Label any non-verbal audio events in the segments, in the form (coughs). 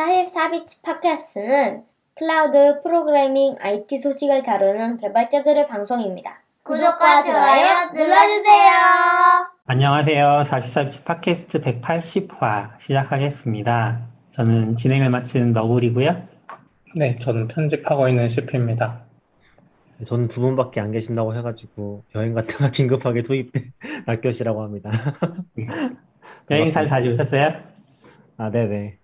44비치 팟캐스트는 클라우드 프로그래밍 IT 소식을 다루는 개발자들의 방송입니다. 구독과 좋아요 눌러주세요. 안녕하세요. 44비치 팟캐스트 180화 시작하겠습니다. 저는 진행을 맡은 너구리고요. 네, 저는 편집하고 있는 CP입니다. 저는 두 분밖에 안 계신다고 해가지고 여행 갔다가 긴급하게 투입된 낙교시라고 (laughs) 합니다. 여행 잘 다녀오셨어요? 아, 네네.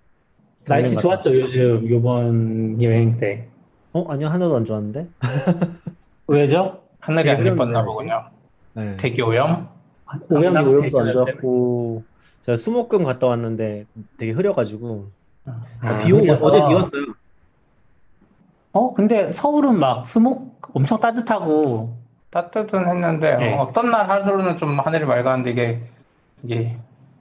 날씨 좋았죠, 요즘, 요번 여행 때. 어, 아니요, 하나도 안 좋았는데? (laughs) 왜죠? 하늘이 안 되게 예뻤나 보군요. 네. 대기 오염? 오염이 오염도 오염도 안안 좋았고, 제가 수목금 갔다 왔는데 되게 흐려가지고, 아, 비 오고, 어제 비 왔어요. 어, 근데 서울은 막 수목 엄청 따뜻하고, 따뜻은 했는데 네. 어, 어떤 날 하루는 좀 하늘이 맑았는데 이게 이게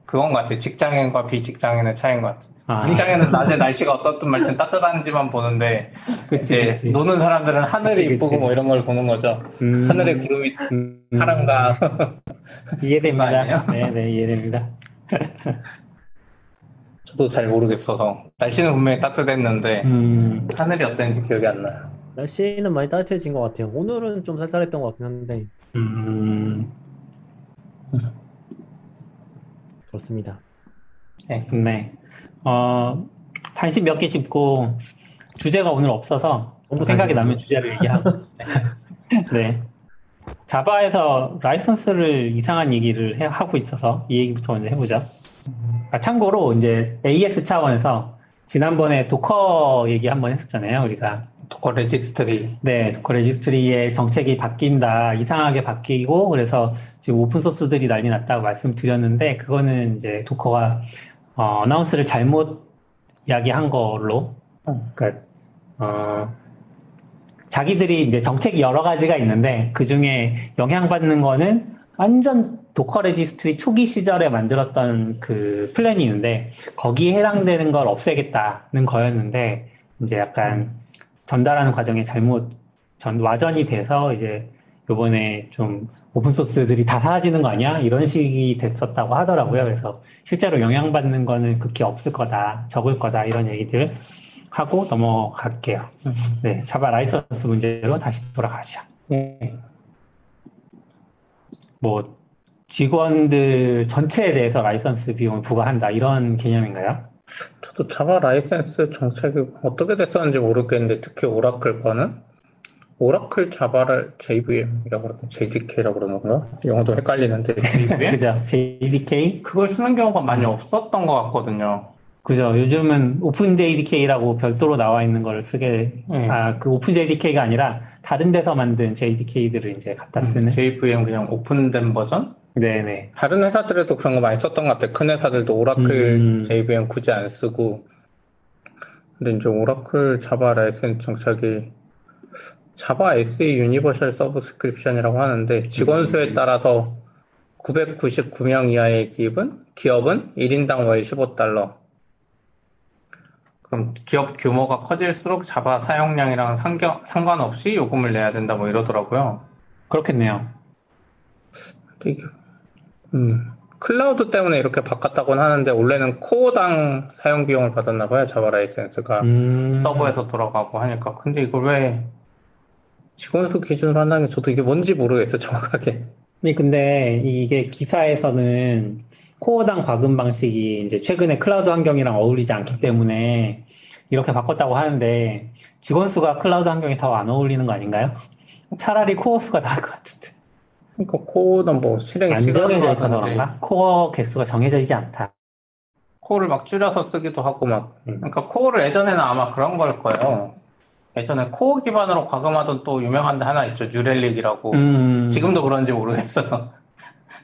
그건 것 같아. 직장인과 비직장인의 차이인 것 같아. 아, 직장인은 낮에 날씨가 어떻든 말든 따뜻한지만 보는데 그치, 이제 그치. 노는 사람들은 하늘이 이쁘고. 뭐 이런 걸 보는 거죠. 음, 하늘에 구름이 음, 파란가 (laughs) 이해됩니다. 아니에요? 네, 네, 이해됩니다. (laughs) 저도 잘 모르겠어서 날씨는 분명히 따뜻했는데 음, 하늘이 어땠는지 기억이 안 나요. 날씨는 많이 따뜻해진 것 같아요. 오늘은 좀 쌀쌀했던 것 같긴 한데, 음, 그렇습니다. 네. 어, 단신 몇 개 짚고, 주제가 오늘 없어서, 너무 생각이 단신이죠. 나면 주제를 얘기하고. (laughs) 네. 자바에서 라이선스를 이상한 얘기를 해- 하고 있어서 이 얘기부터 먼저 해보죠. 아, 참고로 이제 AS 차원에서 지난번에 도커 얘기 한번 했었잖아요, 우리가. Docker registry 네, Docker registry의 정책이 바뀐다, 이상하게 바뀌고, 그래서 지금 오픈소스들이 난리 났다고 말씀드렸는데, 그거는 이제 Docker가 어, announce를 잘못 이야기한 걸로, 그러니까 어, 자기들이 이제 정책이 여러 가지가 있는데 그 중에 영향받는 거는 완전 Docker registry 초기 시절에 만들었던 그 플랜이 있는데 거기에 해당되는 걸 없애겠다는 거였는데 이제 약간 전달하는 과정에 잘못 전 와전이 돼서 이제 요번에 좀 오픈소스들이 다 사라지는 거 아니야? 이런 식이 됐었다고 하더라고요. 그래서 실제로 영향받는 거는 극히 없을 거다, 적을 거다, 이런 얘기들 하고 넘어갈게요. 네, 자바 라이선스 문제로 다시 돌아가죠. 네. 뭐, 직원들 전체에 대해서 라이선스 비용을 부과한다, 이런 개념인가요? 저도 Java 라이센스 정책이 어떻게 됐었는지 모르겠는데 특히 Oracle 거는 Oracle Java를 JVM이라고 그러나 JDK라고 그러는 건가? 영어도 헷갈리는데 JVM? 그죠? JDK? 그걸 쓰는 경우가 많이 없었던 것 같거든요. 그죠? 요즘은 OpenJDK라고 별도로 나와 있는 걸 쓰게, 네. 아, 그 OpenJDK가 아니라 다른 데서 만든 JDK들을 이제 갖다 쓰는? JVM 그냥 오픈된 버전? 네네. 다른 회사들에도 그런 거 많이 썼던 것 같아요. 큰 회사들도 Oracle 음. JVM 굳이 안 쓰고. 근데 이제 Oracle Java 라이센스 정책이 자바 SE 유니버셜 서브스크립션이라고 하는데 직원 수에 따라서 999명 이하의 기업은 기업은 1인당 월 15달러. 그럼 기업 규모가 커질수록 Java 사용량이랑 상겨, 상관없이 요금을 내야 된다 뭐 이러더라고요. 그렇겠네요. 음, 클라우드 때문에 이렇게 바꿨다고는 하는데, 원래는 코어당 사용 비용을 받았나 봐요, Java 라이센스가. 음, 서버에서 돌아가고 하니까. 근데 이걸 왜 직원 수 기준으로 한다는 게 저도 이게 뭔지 모르겠어요, 정확하게. 근데 이게 기사에서는 코어당 과금 방식이 이제 최근에 클라우드 환경이랑 어울리지 않기 때문에 이렇게 바꿨다고 하는데 직원 수가 클라우드 환경에 더 안 어울리는 거 아닌가요? 차라리 코어 수가 나을 것 같은데. 그러니까 코어는 뭐 실행 안 정해져 있어서 그런가? 코어 개수가 정해져 있지 않다. 코어를 막 줄여서 쓰기도 하고 막. 음. 그러니까 코어를 예전에는 아마 그런 걸 거예요. 예전에 코어 기반으로 과금하던 또 유명한 데 하나 있죠, New Relic이라고. 음, 지금도 그런지 모르겠어요.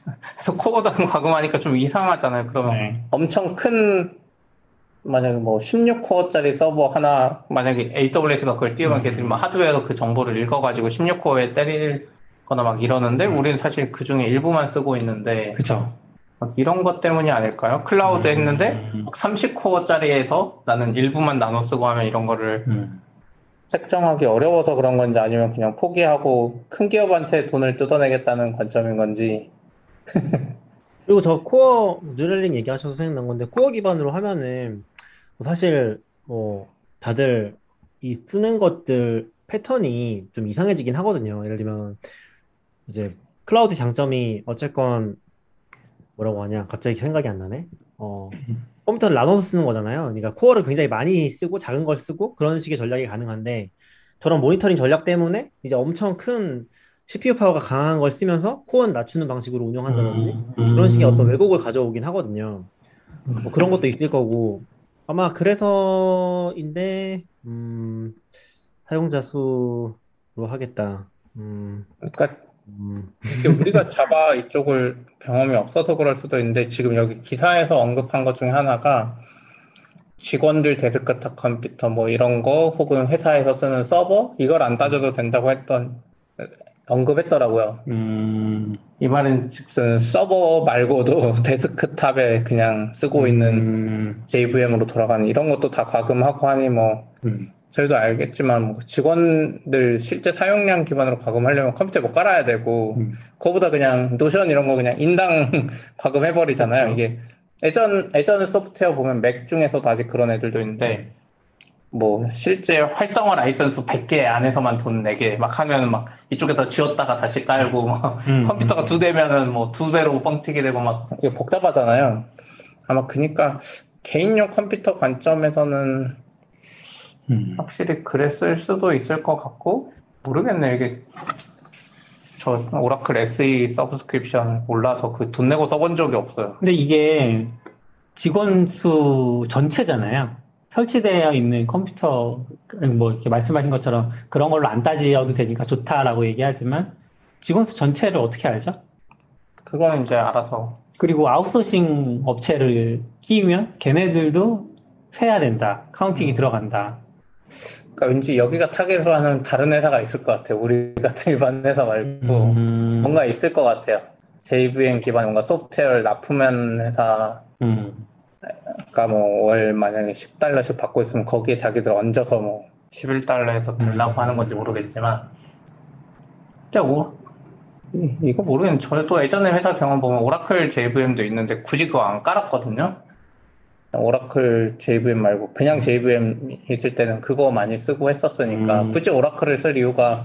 (laughs) 그래서 코어당 과금하니까 좀 이상하잖아요. 그러면 네. 엄청 큰 만약에 뭐 16코어짜리 서버 하나 만약에 AWS가 그걸 띄우면 걔들이 막 하드웨어에서 그 정보를 읽어가지고 16코어에 때리거나 막 이러는데 우리는 사실 그 중에 일부만 쓰고 있는데 그쵸. 막 이런 것 때문이 아닐까요? 클라우드 했는데 음, 30코어짜리에서 나는 일부만 나눠 쓰고 하면 이런 거를 음. 책정하기 어려워서 그런 건지 아니면 그냥 포기하고 큰 기업한테 돈을 뜯어내겠다는 관점인 건지 (laughs) 그리고 저 코어 New Relic 얘기하셔서 생각난 건데 코어 기반으로 하면은 뭐 사실 어, 다들 이 쓰는 것들 패턴이 좀 이상해지긴 하거든요. 예를 들면 이제 클라우드 장점이 어쨌건 뭐라고 하냐 갑자기 생각이 안 나네. 어, (laughs) 컴퓨터를 나눠서 쓰는 거잖아요. 그러니까 코어를 굉장히 많이 쓰고 작은 걸 쓰고 그런 식의 전략이 가능한데 저런 모니터링 전략 때문에 이제 엄청 큰 CPU 파워가 강한 걸 쓰면서 코어는 낮추는 방식으로 운영한다든지 음, 그런 식의 어떤 음. 왜곡을 가져오긴 하거든요. 뭐 그런 것도 있을 거고 아마 그래서인데 음, 사용자 수로 하겠다. 음, 그러니까 음, 이게 우리가 Java 이쪽을 경험이 없어서 그럴 수도 있는데 지금 여기 기사에서 언급한 것 중에 하나가 직원들 데스크탑 컴퓨터 뭐 이런 거 혹은 회사에서 쓰는 서버 이걸 안 따져도 된다고 했던 언급했더라고요. 음, 이 말은 즉슨 서버 말고도 (laughs) 데스크탑에 그냥 쓰고 있는 음, JVM으로 돌아가는 이런 것도 다 과금하고 하니 뭐 음, 저희도 알겠지만 뭐 직원들 실제 사용량 기반으로 과금하려면 컴퓨터에 뭐 깔아야 되고 음. 그거보다 그냥 Notion 이런 거 그냥 인당 (laughs) 과금해버리잖아요. 그렇죠. 이게 예전 예전 소프트웨어 보면 맥 중에서도 아직 그런 애들도 있는데 뭐 실제 활성화 라이선스 100개 안에서만 돈 내게 막 하면 막 이쪽에다 지웠다가 다시 깔고 막 음, 컴퓨터가 두 대면은 뭐 두 배로 뻥튀기 되고 막 이게 복잡하잖아요. 아마 그니까 개인용 컴퓨터 관점에서는 음. 확실히 그랬을 수도 있을 것 같고 모르겠네 이게 저 Oracle SE Subscription 몰라서 그 돈 내고 써본 적이 없어요. 근데 이게 직원 수 전체잖아요. 설치되어 있는 컴퓨터, 뭐, 이렇게 말씀하신 것처럼 그런 걸로 안 따져도 되니까 좋다라고 얘기하지만 직원 수 전체를 어떻게 알죠? 그거는 이제 알아서 그리고 아웃소싱 업체를 끼면 걔네들도 세야 된다. counting이 들어간다. 그러니까 왠지 여기가 타겟으로 하는 다른 회사가 있을 것 같아요. 우리 같은 일반 회사 말고 음, 뭔가 있을 것 같아요. JVM 기반 뭔가 소프트웨어를 납품한 회사가 음, 뭐월 만약에 10달러씩 받고 있으면 거기에 자기들 얹어서 뭐 11달러에서 들라고 하는 건지 모르겠지만 진짜 뭐 이- 이거 모르겠는데 저도 예전에 회사 경험 보면 오라클 JVM도 있는데 굳이 그거 안 깔았거든요. 오라클 JVM 말고 그냥 JVM 있을 때는 그거 많이 쓰고 했었으니까 음. 굳이 오라클을 쓸 이유가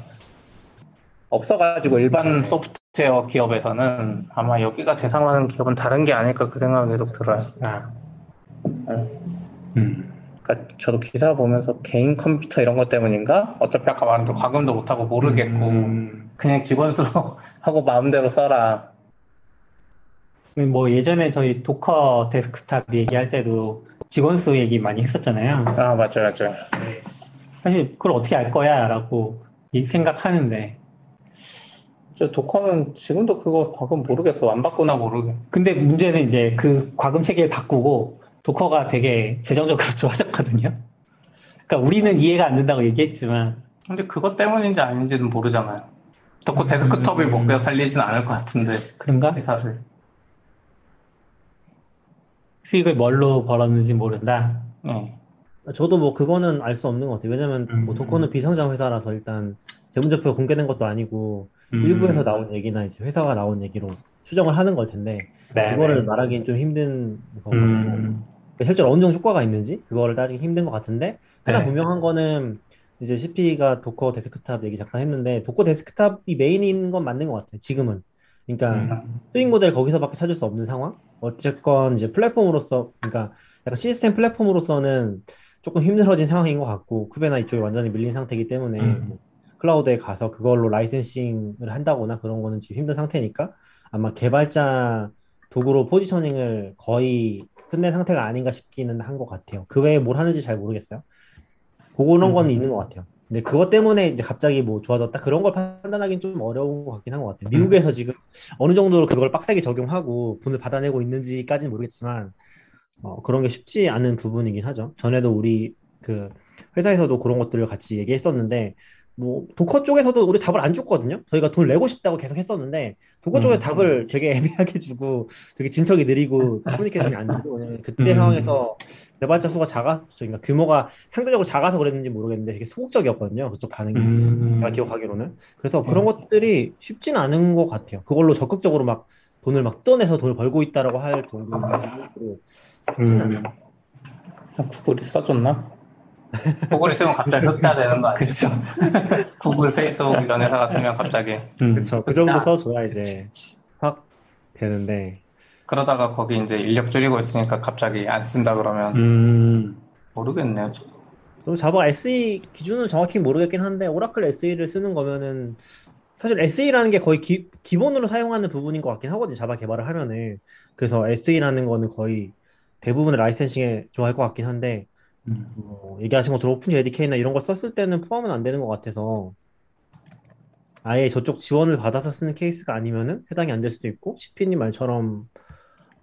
없어가지고 일반 소프트웨어 기업에서는 아마 여기가 대상하는 기업은 다른 게 아닐까 그 생각이 계속 들어요. 아, 음, 그러니까 저도 기사 보면서 개인 컴퓨터 이런 것 때문인가? 어차피 아까 말한 대로 과금도 못하고 모르겠고 음. 그냥 직원 수로 (laughs) 하고 마음대로 써라. 뭐 예전에 저희 Docker Desktop 얘기할 때도 직원 수 얘기 많이 했었잖아요. 아 맞아요 맞아요. 사실 그걸 어떻게 알 거야? 라고 이- 생각하는데. 저 Docker는 지금도 그거 과금 모르겠어. 안 받거나 모르게. 근데 문제는 이제 그 과금 체계를 바꾸고 Docker가 되게 재정적으로 (laughs) 좋아졌거든요. 그러니까 우리는 이해가 안 된다고 얘기했지만 근데 그것 때문인지 아닌지는 모르잖아요. 도커 데스크톱이 먹여 살리진 않을 것 같은데 그런가? 회사를. 수익을 뭘로 벌었는지 모른다. 네. 저도 뭐 그거는 알 수 없는 것 같아요. 왜냐면 뭐 음. 도커는 비상장 회사라서 일단 재무제표가 공개된 것도 아니고 음. 일부에서 나온 얘기나 이제 회사가 나온 얘기로 추정을 하는 걸 텐데 네, 그거를 네. 말하기는 좀 힘든 거 같고 음, 실제로 어느 정도 효과가 있는지 그거를 따지기 힘든 것 같은데 하나 네. 분명한 거는 이제 CP가 Docker Desktop 얘기 잠깐 했는데 Docker Desktop이 메인인 건 맞는 것 같아요. 지금은. 그러니까 음, 수익 모델 거기서밖에 찾을 수 없는 상황? 어쨌건 이제 플랫폼으로서, 그러니까 약간 시스템 플랫폼으로서는 조금 힘들어진 상황인 것 같고, Kube나 이쪽에 완전히 밀린 상태이기 때문에 음. 뭐 클라우드에 가서 그걸로 licensing을 한다거나 그런 거는 지금 힘든 상태니까 아마 개발자 도구로 positioning을 거의 끝낸 상태가 아닌가 싶기는 한 것 같아요. 그 외에 뭘 하는지 잘 모르겠어요. 그런 건 음. 있는 것 같아요. 근데 그것 때문에 이제 갑자기 뭐 좋아졌다 그런 걸 판단하기는 좀 어려운 것 같긴 한 것 같아요. 미국에서 지금 어느 정도로 그걸 빡세게 적용하고 돈을 받아내고 있는지까지는 모르겠지만 어, 그런 게 쉽지 않은 부분이긴 하죠. 전에도 우리 그 회사에서도 그런 것들을 같이 얘기했었는데 뭐 Docker 쪽에서도 우리 답을 안 줬거든요. 저희가 돈을 내고 싶다고 계속 했었는데 Docker 쪽에 음. 답을 되게 (laughs) 애매하게 주고 되게 진척이 느리고 (laughs) 커뮤니케이션이 안 되고 그때 음. 상황에서 개발자 수가 작아서 그러니까 규모가 상대적으로 작아서 그랬는지 모르겠는데 되게 소극적이었거든요. 그쪽 반응이. 음, 제가 기억하기로는. 그래서 그런 것들이 쉽진 않은 것 같아요. 그걸로 적극적으로 막 돈을 막 뜯어내서 돈을 벌고 있다라고 할 정도로 쉽진 않아요. 음. 구글이 써줬나? (laughs) 구글이 쓰면 갑자기 흑자 되는 거 아니에요? 그쵸. (laughs) 구글, 페이스북 이런 회사가 쓰면 갑자기 음. 그쵸. 그 정도 써줘야 이제 그치, 그치. 확 되는데. 그러다가 거기 이제 인력 줄이고 있으니까 갑자기 안 쓴다 그러면 음, 모르겠네요. 저도. 자바 SE 기준은 정확히 모르겠긴 한데 오라클 SE를 쓰는 거면은 사실 SE라는 게 거의 기, 기본으로 사용하는 부분인 것 같긴 하거든요. 자바 개발을 하면은. 그래서 SE라는 거는 거의 대부분의 라이센싱에 좋아할 것 같긴 한데 음. 뭐 얘기하신 것처럼 오픈 JDK나 이런 거 썼을 때는 포함은 안 되는 것 같아서 아예 저쪽 지원을 받아서 쓰는 케이스가 아니면은 해당이 안 될 수도 있고 시피님 말처럼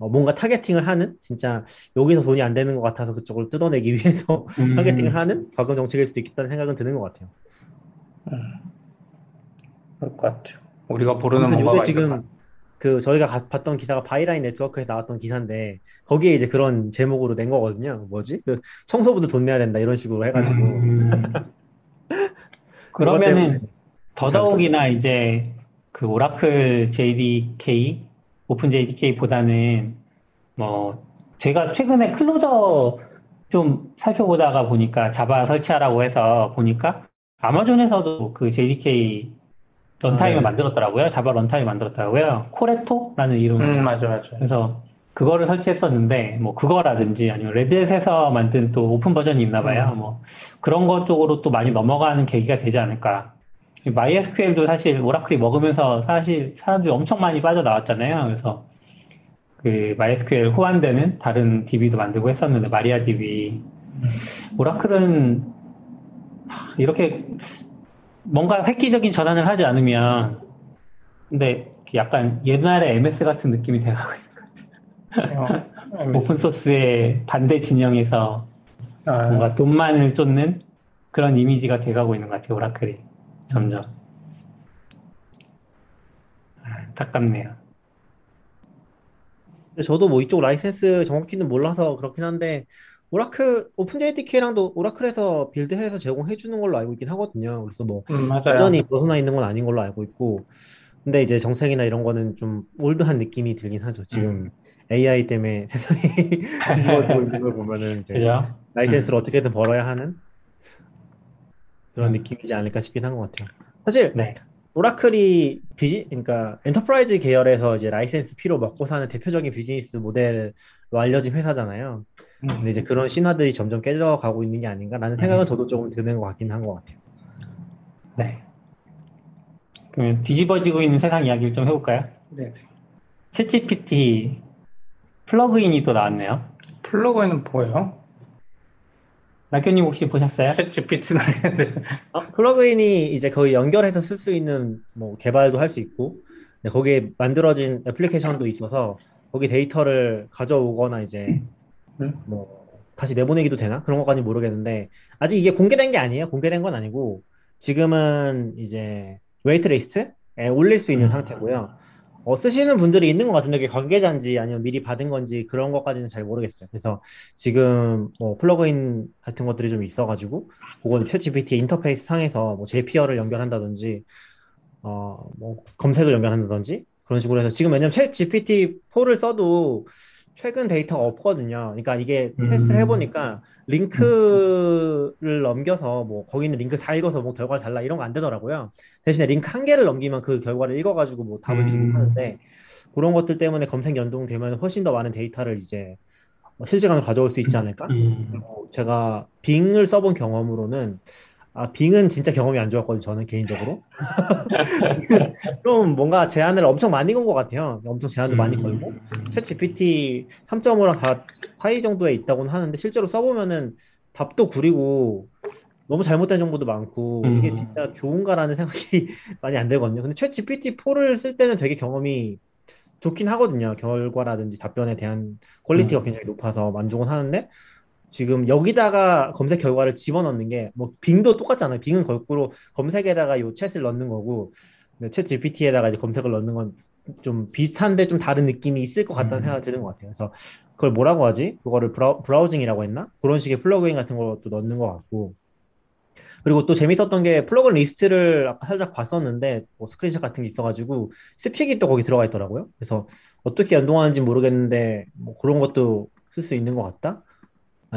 어, 뭔가 targeting을 하는 진짜 여기서 돈이 안 되는 것 같아서 그쪽을 뜯어내기 위해서 (laughs) 음. targeting을 하는 과금 정책일 수도 있겠다는 생각은 드는 것 같아요. 그럴 것 같아요. 우리가 모르는 뭔가가 요게 지금 있나? 그 저희가 가- 봤던 기사가 바이라인 네트워크에서 나왔던 기사인데 거기에 이제 그런 제목으로 낸 거거든요. 뭐지? 그 청소부도 돈 내야 된다 이런 식으로 해가지고 음. (laughs) 그러면은 더더욱이나 이제 그 오라클 JDK, OpenJDK보다는 뭐 제가 최근에 Clojure 좀 살펴보다가 보니까 자바 설치하라고 해서 보니까 아마존에서도 그 JDK 런타임을 아, 네. 만들었더라고요. 자바 runtime 만들었더라고요. Corretto라는 이름. 음, 맞아, 맞아. 그래서 그거를 설치했었는데 뭐 그거라든지 아니면 레드햇에서 만든 또 오픈 버전이 있나 봐요. 뭐 그런 것 쪽으로 또 많이 넘어가는 계기가 되지 않을까. MySQL도 사실 오라클이 먹으면서 사실 사람들이 엄청 많이 빠져나왔잖아요. 그래서 그 MySQL 호환되는 다른 DB도 만들고 했었는데 마리아 DB. 오라클은 하, 이렇게 뭔가 획기적인 전환을 하지 않으면 근데 약간 옛날에 MS 같은 느낌이 돼가고 있어요. 오픈 소스의 반대 진영에서 아, 뭔가 돈만을 쫓는 그런 이미지가 돼가고 있는 것 같아요, 오라클이. 점점. 아, 안타깝네요. 근데 저도 뭐 이쪽 라이센스 정확히는 몰라서 그렇긴 한데 오라클 OpenJDK랑도 오라클에서 build해서 제공해 주는 걸로 알고 있긴 하거든요. 그래서 뭐 음. 완전히 벗어나 있는 건 아닌 걸로 알고 있고 근데 이제 정책이나 이런 거는 좀 old한 느낌이 들긴 하죠. 지금 AI 때문에 (laughs) 세상이 (laughs) 뒤집어지고 있는 걸 보면은 이제 그죠? 라이센스를 어떻게든 벌어야 하는 그런 느낌이지 않을까 싶긴 한 것 같아요. 사실 네. 오라클이 비즈 그러니까 enterprise 계열에서 이제 license fee로 먹고 사는 대표적인 비즈니스 모델로 알려진 회사잖아요. 근데 이제 그런 신화들이 점점 깨져가고 있는 게 아닌가라는 생각은 저도 조금 드는 것 같긴 한 것 같아요. 네. 그러면 뒤집어지고 있는 세상 이야기를 좀 해볼까요? 네. 챗GPT 플러그인이 또 나왔네요. 플러그인은 뭐예요? 낙교님 혹시 보셨어요? 챗GPT는 아닌데. 어, 플러그인이 이제 거의 연결해서 쓸 수 있는 뭐 개발도 할 수 있고 네, 거기에 만들어진 애플리케이션도 있어서 거기 데이터를 가져오거나 이제 음. 뭐 다시 내보내기도 되나? 그런 것까지 모르겠는데 아직 이게 공개된 게 아니에요. 공개된 건 아니고 지금은 이제 waitlist에 올릴 수 있는 음. 상태고요. 어, 쓰시는 분들이 있는 것 같은데 그게 관계자인지 아니면 미리 받은 건지 그런 것까지는 잘 모르겠어요. 그래서 지금 뭐 플러그인 같은 것들이 좀 있어가지고 그거는 챗GPT 인터페이스 상에서 뭐 Zapier를 연결한다든지 어, 뭐 검색을 연결한다든지 그런 식으로 해서 지금 왜냐면 챗GPT 4를 써도 최근 데이터가 없거든요. 그러니까 이게 음. 테스트를 해보니까 링크를 넘겨서 뭐 거기 있는 링크 다 읽어서 뭐 결과를 달라 이런 거 안 되더라고요. 대신에 링크 한 개를 넘기면 그 결과를 읽어가지고 뭐 답을 주긴 음. 하는데 그런 것들 때문에 검색 연동되면 훨씬 더 많은 데이터를 이제 실시간으로 가져올 수 있지 않을까? 음, 어, 제가 빙을 써본 경험으로는 아, 빙은 진짜 경험이 안 좋았거든요. 저는 개인적으로. (laughs) 좀 뭔가 제한을 엄청 많이 건 것 같아요. 엄청 제한도 많이 걸고. 챗 GPT 3.5랑 다 사이 정도에 있다고는 하는데 실제로 써보면은 답도 구리고 너무 잘못된 정보도 많고 이게 음. 진짜 좋은가라는 생각이 (laughs) 많이 안 들거든요. 근데 챗 GPT 4를 쓸 때는 되게 경험이 좋긴 하거든요. 결과라든지 답변에 대한 퀄리티가 음. 굉장히 높아서 만족은 하는데 지금 여기다가 검색 결과를 집어넣는 게 뭐 빙도 똑같잖아요. 빙은 거꾸로 검색에다가 요 chat을 넣는 거고 네, 챗 GPT에다가 이제 검색을 넣는 건 좀 비슷한데 좀 다른 느낌이 있을 것 같다는 음. 생각이 드는 것 같아요. 그래서 그걸 뭐라고 하지? 그거를 brow, browsing이라고 했나? 그런 식의 플러그인 같은 것도 넣는 것 같고 그리고 또 재밌었던 게 플러그인 리스트를 아까 살짝 봤었는데 뭐 스크린샷 같은 게 있어가지고 Speak이 또 거기 들어가 있더라고요. 그래서 어떻게 연동하는지 모르겠는데 뭐 그런 것도 쓸 수 있는 것 같다.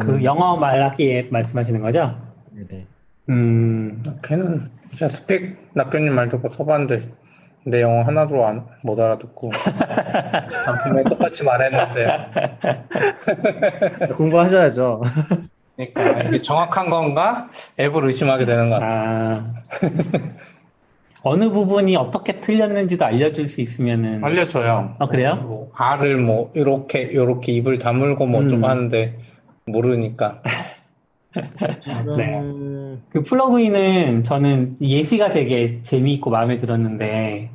그 영어 말하기 앱 말씀하시는 거죠? 네네. 음, 걔는 진짜 스펙 낙교님 말 듣고 써봤는데 내 영어 하나도 안, 못 알아듣고 (laughs) 난 분명히 똑같이 말했는데 (laughs) 공부하셔야죠. 그러니까 이게 정확한 건가? 앱을 의심하게 되는 것 같아. 아, 어느 부분이 어떻게 틀렸는지도 알려줄 수 있으면은. 알려줘요. 아, 그래요? 뭐 R을 뭐 이렇게 이렇게 입을 다물고 뭐좀 음. 하는데 모르니까. (laughs) 네. 음, 그 플러그인은 저는 예시가 되게 재미있고 마음에 들었는데,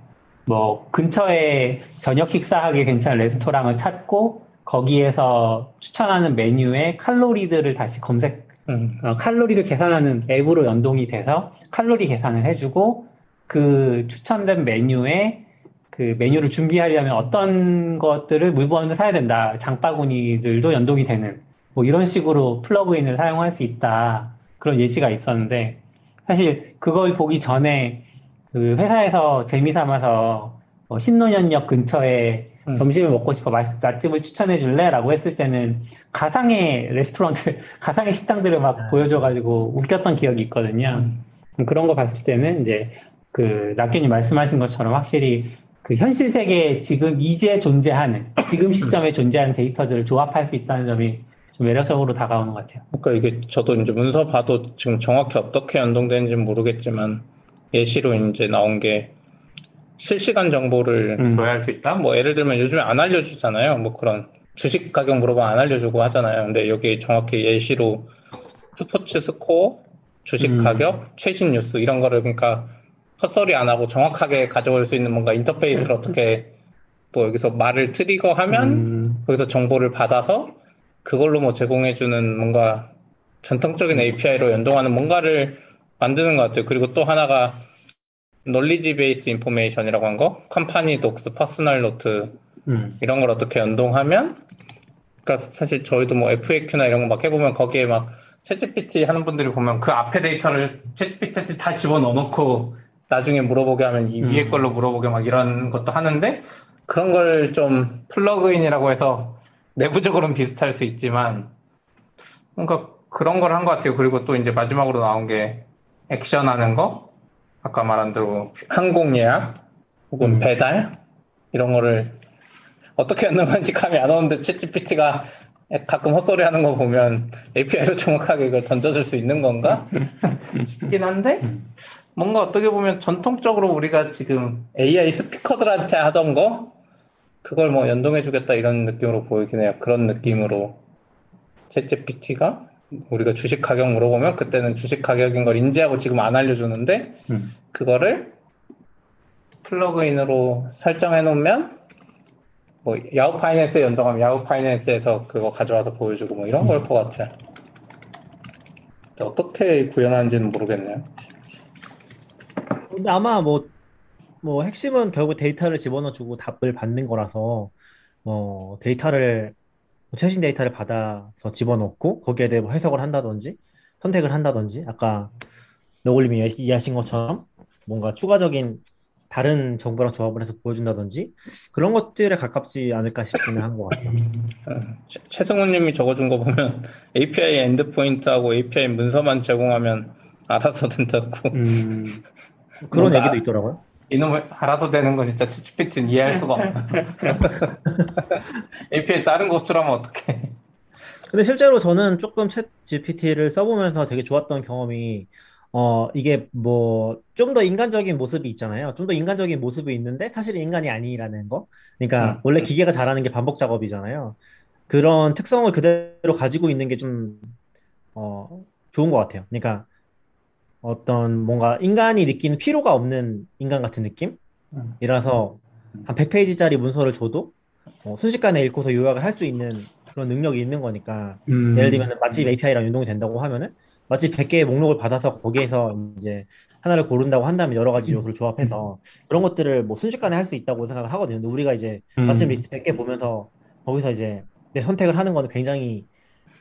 뭐, 근처에 저녁 식사하기 괜찮은 레스토랑을 찾고, 거기에서 추천하는 메뉴에 칼로리들을 다시 검색, 음. 어, 칼로리를 계산하는 앱으로 연동이 돼서 칼로리 계산을 해주고, 그 추천된 메뉴에 그 메뉴를 준비하려면 어떤 것들을 물건을 사야 된다. 장바구니들도 연동이 되는, 뭐 이런 식으로 플러그인을 사용할 수 있다. 그런 예시가 있었는데, 사실 그걸 보기 전에 그 회사에서 재미 삼아서 뭐 신논현역 근처에 음. 점심을 먹고 싶어 맛, 맛집을 추천해 줄래? 라고 했을 때는 가상의 레스토랑들, (laughs) 가상의 식당들을 막 보여줘가지고 웃겼던 기억이 있거든요. 음, 그런 거 봤을 때는 이제 그 낙견이 말씀하신 것처럼 확실히 그 현실 세계에 지금 이제 존재하는, 지금 시점에 (clears throat) 존재하는 데이터들을 조합할 수 있다는 점이 좀 매력적으로 다가오는 것 같아요. 그러니까 이게 저도 이제 문서 봐도 지금 정확히 어떻게 연동되는지는 모르겠지만 예시로 이제 나온 게 실시간 정보를 음. 줘야 할수 있다. 뭐 예를 들면 요즘에 안 알려주잖아요. 뭐 그런 주식 가격 물어보면 안 알려주고 하잖아요. 근데 여기 정확히 예시로 스포츠 스코어, 주식 음. 가격, 최신 뉴스 이런 거를 그러니까 헛소리 안 하고 정확하게 가져올 수 있는 뭔가 인터페이스를 어떻게 뭐 여기서 말을 trigger하면 음, 거기서 정보를 받아서 그걸로 뭐 제공해주는 뭔가 전통적인 API로 연동하는 뭔가를 만드는 것 같아요. 그리고 또 하나가 knowledge base information이라고 한 거, company docs, personal note 음, 이런 걸 어떻게 연동하면 그러니까 사실 저희도 뭐 FAQ나 이런 거 막 해보면 거기에 막 챗GPT 하는 분들이 보면 그 앞에 데이터를 챗GPT 다 집어넣어놓고 나중에 물어보게 하면 이 위에 걸로 물어보게 막 이런 것도 하는데 그런 걸 좀 플러그인이라고 해서 내부적으로는 비슷할 수 있지만 뭔가 그런 걸 한 것 같아요. 그리고 또 이제 마지막으로 나온 게 액션 하는 거 아까 말한 대로 항공 예약 혹은 음. 배달 이런 거를 어떻게 연동하는지 감이 안 오는데 챗GPT가 가끔 헛소리 하는 거 보면 API로 정확하게 이걸 던져줄 수 있는 건가? (laughs) 싶긴 한데 뭔가 어떻게 보면 전통적으로 우리가 지금 AI 스피커들한테 하던 거 그걸 뭐 연동해주겠다 이런 느낌으로 보이긴 해요. 그런 느낌으로 챗GPT가 우리가 주식 가격 물어보면 그때는 주식 가격인 걸 인지하고 지금 안 알려주는데 음. 그거를 플러그인으로 설정해 놓으면 뭐 야후 파이낸스에 연동하면 야후 파이낸스에서 그거 가져와서 보여주고 뭐 이런 걸것 같아요. 근데 어떻게 구현하는지는 모르겠네요. 근데 아마 뭐, 뭐 핵심은 결국 데이터를 집어넣어주고 답을 받는 거라서 어, 데이터를 뭐 최신 데이터를 받아서 집어넣고 거기에 대해 뭐 해석을 한다든지 선택을 한다든지 아까 너굴님이 이야- 이해하신 것처럼 뭔가 추가적인 다른 정보랑 조합을 해서 보여준다든지 그런 것들에 가깝지 않을까 싶기는 한 것 같아요. 최- 최승우님이 적어준 거 보면 API 엔드포인트하고 API 문서만 제공하면 알아서 (laughs) 된다고. 음, 그런 얘기도 있더라고요. 이놈을 알아서 되는 거 진짜 챗GPT는 이해할 수가 없나. (laughs) API 다른 곳으로 하면 어떡해. 근데 실제로 저는 조금 챗 GPT를 써보면서 되게 좋았던 경험이 어 이게 뭐 좀 더 인간적인 모습이 있잖아요. 좀 더 인간적인 모습이 있는데 사실은 인간이 아니라는 거. 그러니까 음. 원래 기계가 잘하는 게 반복 작업이잖아요. 그런 특성을 그대로 가지고 있는 게 좀 어, 좋은 것 같아요. 그러니까 어떤 뭔가 인간이 느끼는 필요가 없는 인간 같은 느낌? 음. 이라서 한 100페이지짜리 문서를 줘도 어, 순식간에 읽고서 요약을 할 수 있는 그런 능력이 있는 거니까 음, 예를 들면 맛집 API랑 연동이 된다고 하면은 맛집 100개의 목록을 받아서 거기에서 이제 하나를 고른다고 한다면 여러 가지 요소를 조합해서 그런 것들을 뭐 순식간에 할 수 있다고 생각을 하거든요. 근데 우리가 이제 음. 맛집 리스트 100개 보면서 거기서 이제 내 선택을 하는 거는 굉장히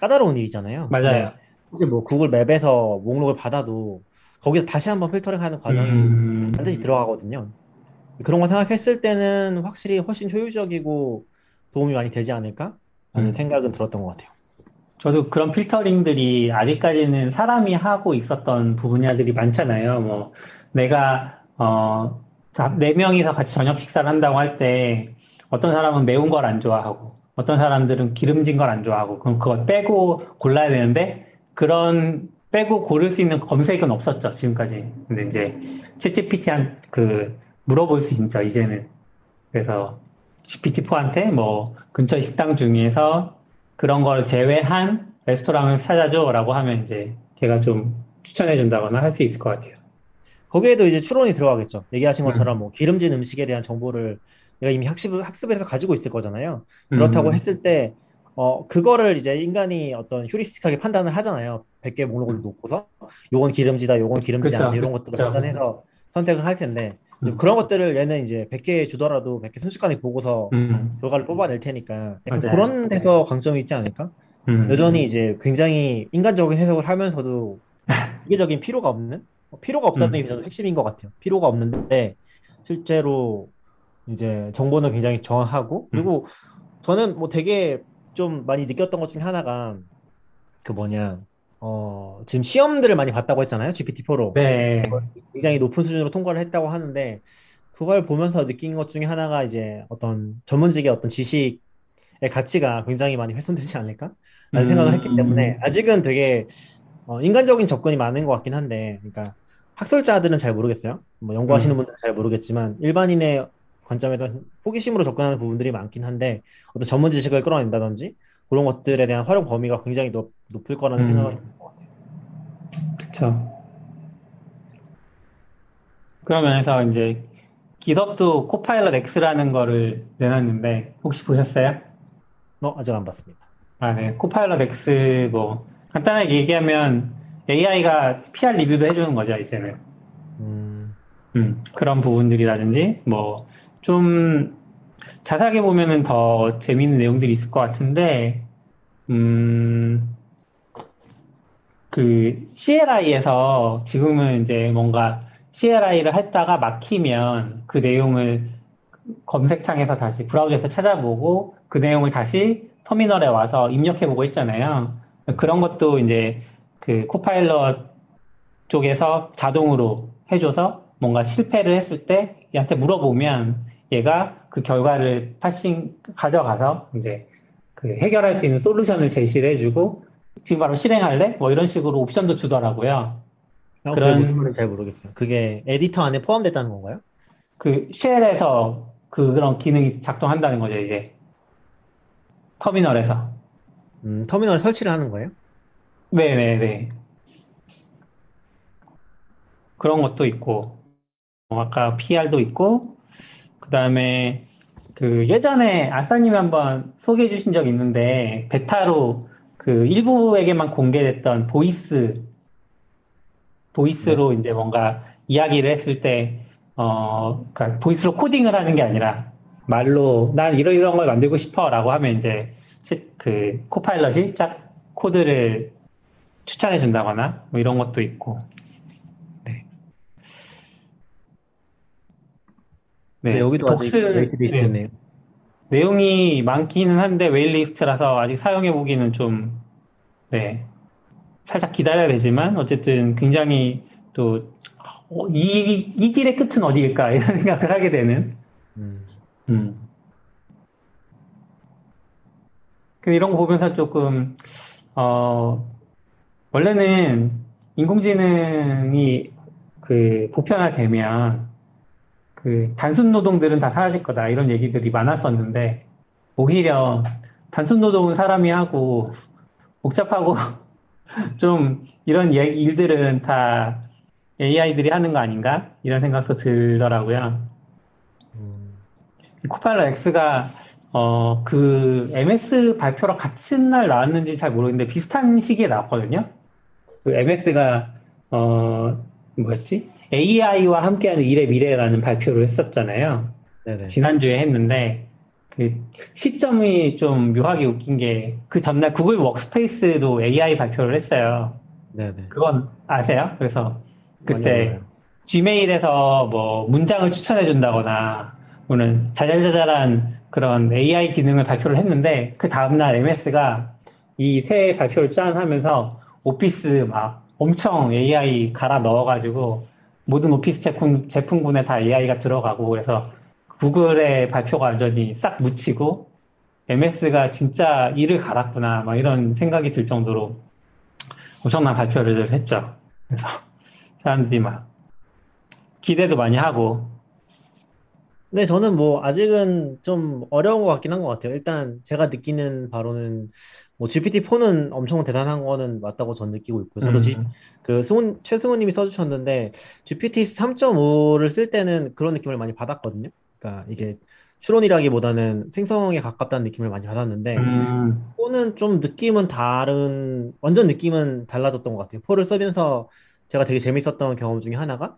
까다로운 일이잖아요. 맞아요. 사실 뭐 구글 맵에서 목록을 받아도 거기서 다시 한번 필터링하는 과정이 음, 반드시 들어가거든요. 그런 거 생각했을 때는 확실히 훨씬 효율적이고 도움이 많이 되지 않을까라는 음. 생각은 들었던 것 같아요. 저도 그런 필터링들이 아직까지는 사람이 하고 있었던 분야들이 많잖아요. 뭐, 내가, 어, 다- 네 명이서 같이 저녁 식사를 한다고 할 때, 어떤 사람은 매운 걸 안 좋아하고, 어떤 사람들은 기름진 걸 안 좋아하고, 그럼 그걸 빼고 골라야 되는데, 그런, 빼고 고를 수 있는 검색은 없었죠, 지금까지. 근데 이제, 챗GPT한, 그, 물어볼 수 있죠, 이제는. 그래서, GPT-4한테 뭐, 근처 식당 중에서 그런 걸 제외한 레스토랑을 찾아줘라고 하면 이제 걔가 좀 추천해 준다거나 할 수 있을 것 같아요. 거기에도 이제 추론이 들어가겠죠. 얘기하신 것처럼 뭐 기름진 음식에 대한 정보를 내가 이미 학습을, 해서 가지고 있을 거잖아요. 그렇다고 음, 했을 때, 어, 그거를 이제 인간이 어떤 휴리스틱하게 판단을 하잖아요. 100개 목록을 놓고서, 요건 기름지다, 요건 기름지지 그쵸, 않다, 이런 것들을 그쵸, 판단해서 선택을 할 텐데, 음. 그런 것들을 얘는 이제 100개 주더라도 100개 순식간에 보고서 음, 결과를 뽑아낼 테니까, 약간 맞아요. 그런 데서 강점이 있지 않을까? 음. 여전히 이제 굉장히 인간적인 해석을 하면서도 (laughs) 기계적인 필요가 없는 어, 필요가 없다는 음. 게 저는 핵심인 것 같아요. 필요가 없는데 실제로 이제 정보는 굉장히 정확하고 그리고 저는 뭐 되게 좀 많이 느꼈던 것 중에 하나가 그 뭐냐 어 지금 시험들을 많이 봤다고 했잖아요. GPT-4로 네, 굉장히 높은 수준으로 통과를 했다고 하는데 그걸 보면서 느낀 것 중에 하나가 이제 어떤 전문직의 어떤 지식의 가치가 굉장히 많이 훼손되지 않을까? 라는 생각을 했기 때문에 아직은 되게 어, 인간적인 접근이 많은 것 같긴 한데 그러니까 학술자들은 잘 모르겠어요. 뭐 연구하시는 음. 분들은 잘 모르겠지만 일반인의 관점에서 호기심으로 접근하는 부분들이 많긴 한데 어떤 전문 지식을 끌어낸다든지 그런 것들에 대한 활용 범위가 굉장히 높, 높을 거라는 음. 생각이 드는 것 같아요. 그쵸. 그런 면에서 이제 기덥도 코파일럿 X라는 거를 내놨는데 혹시 보셨어요? 어, 아직 안 봤습니다. 아, 네. 코파일럿 X 뭐 간단하게 얘기하면 AI가 PR 리뷰도 해주는 거죠, 이제는. 음, 음, 그런 부분들이라든지, 뭐, 좀, 자세하게 보면은 더 재미있는 내용들이 있을 것 같은데, 음, 그, CLI에서 지금은 이제 뭔가 CLI를 했다가 막히면 그 내용을 검색창에서 다시 브라우저에서 찾아보고 그 내용을 다시 터미널에 와서 입력해보고 있잖아요. 그런 것도 이제 그 코파일럿 쪽에서 자동으로 해줘서 뭔가 실패를 했을 때 얘한테 물어보면 얘가 그 결과를 파싱 가져가서 이제 그 해결할 수 있는 솔루션을 제시를 해주고 지금 바로 실행할래? 뭐 이런 식으로 옵션도 주더라고요. 어, 그런- 무슨 말인지 잘 모르겠어요. 그게 에디터 안에 포함됐다는 건가요? 그 쉘에서 그 그런 기능이 작동한다는 거죠, 이제. 터미널에서. 음, 터미널에 설치를 하는 거예요? 네네네. 그런 것도 있고, 어, 아까 PR도 있고, 그 다음에 그 예전에 아싸님이 한번 소개해 주신 적 있는데, 베타로 그 일부에게만 공개됐던 voice, voice로 이제 뭔가 이야기를 했을 때, 어, 그러니까 voice로 코딩을 하는 게 아니라, 말로 난 이런 이런 걸 만들고 싶어 라고 하면 이제 치- 그 Copilot이 짝 코드를 추천해 준다거나 뭐 이런 것도 있고. 네, 네, 여기도 아직 docs waitlist 네, 있네요. 내용이 많기는 한데 웨일리스트라서 아직 사용해 보기는 좀 네. 살짝 기다려야 되지만 어쨌든 굉장히 또 어, 이, 이 길의 끝은 어디일까 이런 (laughs) 생각을 하게 되는 음. 음. 그 이런 거 보면서 조금 어 원래는 인공지능이 그 보편화되면 그 단순 노동들은 다 사라질 거다 이런 얘기들이 많았었는데 오히려 단순 노동은 사람이 하고 복잡하고 (laughs) 좀 이런 예- 일들은 다 AI들이 하는 거 아닌가 이런 생각도 들더라고요. 음. 코파일럿 X가 어, 그 MS 발표랑 같은 날 나왔는지 잘 모르겠는데 비슷한 시기에 나왔거든요. 그 MS가 어, 뭐였지? AI와 함께하는 일의 미래라는 발표를 했었잖아요. 네네. 지난주에 했는데 그 시점이 좀 묘하게 웃긴 게 그 전날 구글 워크스페이스도 AI 발표를 했어요. 네네. 그건 아세요? 그래서 그때. 지메일에서 뭐 문장을 추천해 준다거나 또는 자잘자잘한 그런 AI 기능을 발표를 했는데 그 다음날 MS가 이 새 발표를 짠 하면서 오피스 막 엄청 AI 갈아 넣어가지고 모든 오피스 제품, 제품군에 다 AI가 들어가고 그래서 구글의 발표가 완전히 싹 묻히고 MS가 진짜 이를 갈았구나 막 이런 생각이 들 정도로 엄청난 발표를 했죠. 그래서 (laughs) 사람들이 막 기대도 많이 하고 근데 저는 뭐 아직은 좀 어려운 것 같긴 한 것 같아요. 일단 제가 느끼는 바로는 뭐 GPT-4는 엄청 대단한 거는 맞다고 전 느끼고 있고 저도 음, 그 승훈 최승훈님이 써주셨는데 GPT 3.5를 쓸 때는 그런 느낌을 많이 받았거든요. 그러니까 이게 추론이라기보다는 생성에 가깝다는 느낌을 많이 받았는데 음, 4는 좀 느낌은 다른 완전 느낌은 달라졌던 것 같아요. 4를 쓰면서 제가 되게 재밌었던 경험 중에 하나가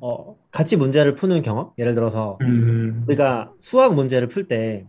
어, 같이 문제를 푸는 경험. 예를 들어서 음, 우리가 수학 문제를 풀 때,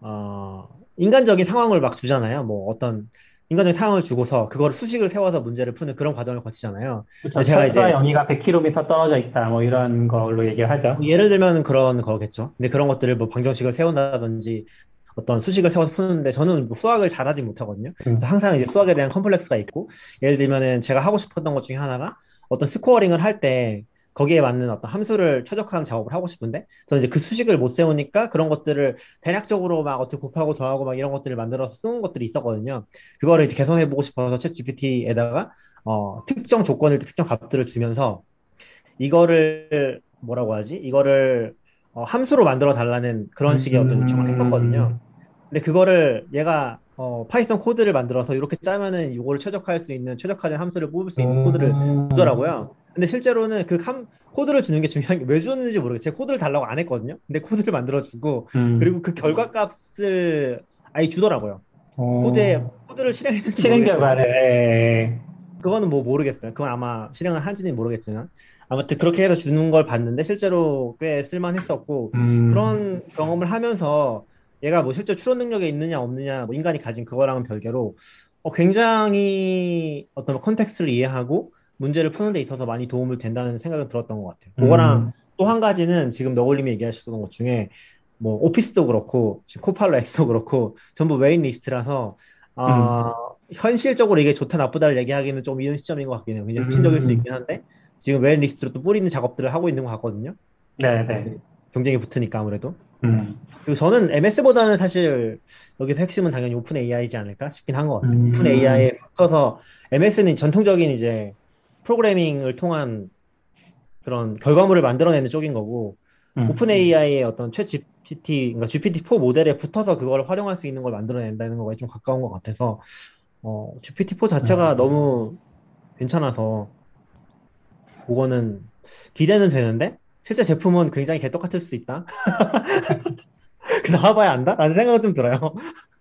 어, 인간적인 상황을 막 주잖아요. 뭐 어떤 인간적인 상황을 주고서 그걸 수식을 세워서 문제를 푸는 그런 과정을 거치잖아요. 근데 제가 이제 영희가 100km 떨어져 있다 뭐 이런 걸로 얘기를 하죠. 뭐 예를 들면 그런 거겠죠. 근데 그런 것들을 뭐 방정식을 세운다든지 어떤 수식을 세워서 푸는데 저는 뭐 수학을 잘하지 못하거든요. 음. 항상 이제 수학에 대한 컴플렉스가 있고 예를 들면은 제가 하고 싶었던 것 중에 하나가 어떤 scoring을 할 때 거기에 맞는 어떤 함수를 최적화하는 작업을 하고 싶은데 저는 이제 그 수식을 못 세우니까 그런 것들을 대략적으로 막 어떻게 곱하고 더하고 막 이런 것들을 만들어서 쓰는 것들이 있었거든요. 그거를 이제 개선해 보고 싶어서 챗 GPT에다가 어, 특정 조건을 특정 값들을 주면서 이거를 뭐라고 하지? 이거를 어, 함수로 만들어 달라는 그런 식의 어떤 요청을 했었거든요. 근데 그거를 얘가 어, 파이썬 코드를 만들어서 이렇게 짜면은 이거를 최적화할 수 있는 최적화된 함수를 뽑을 수 있는 코드를 음. 주더라고요. 근데 실제로는 그 함, 코드를 주는 게 중요한 게 왜 줬는지 모르겠어요. 제가 코드를 달라고 안 했거든요. 근데 코드를 만들어 주고 음. 그리고 그 결과 값을 아예 주더라고요. 어, 코드에 코드를 실행했는지 실행 결과를 예. 그거는 뭐 모르겠어요. 그건 아마 실행을 한지는 모르겠지만 아무튼 그렇게 해서 주는 걸 봤는데 실제로 꽤 쓸만했었고 음, 그런 경험을 하면서 얘가 뭐 실제 추론 능력이 있느냐 없느냐 뭐 인간이 가진 그거랑은 별개로 어, 굉장히 어떤 컨텍스트를 이해하고 문제를 푸는 데 있어서 많이 도움을 된다는 생각이 들었던 것 같아요. 그거랑 음, 또한 가지는 지금 너굴님이 얘기하셨던 것 중에 뭐 오피스도 그렇고 지금 Copilot X도 그렇고 전부 waitlist라서 아, 현실적으로 이게 좋다 나쁘다를 얘기하기는 좀 이른 시점인 것 같긴 해요. 굉장히 혁신적일 수 음. 있긴 한데 지금 waitlist로 또 뿌리는 작업들을 하고 있는 것 같거든요. 네, 네. 경쟁이 붙으니까 아무래도. 음, 그리고 저는 MS보다는 사실 여기서 핵심은 당연히 OpenAI이지 않을까 싶긴 한 것 같아요. 음. OpenAI에 붙어서 MS는 전통적인 이제 프로그래밍을 통한 그런 결과물을 만들어내는 쪽인 거고 음. 오픈 AI의 어떤 최 GPT, 그러니까 GPT-4 모델에 붙어서 그걸 활용할 수 있는 걸 만들어낸다는 거에 좀 가까운 것 같아서 어, GPT-4 자체가 음. 너무 괜찮아서 그거는 기대는 되는데 실제 제품은 굉장히 개떡 같을 수 있다. (laughs) 그 나와봐야 안다? 라는 생각은 좀 들어요.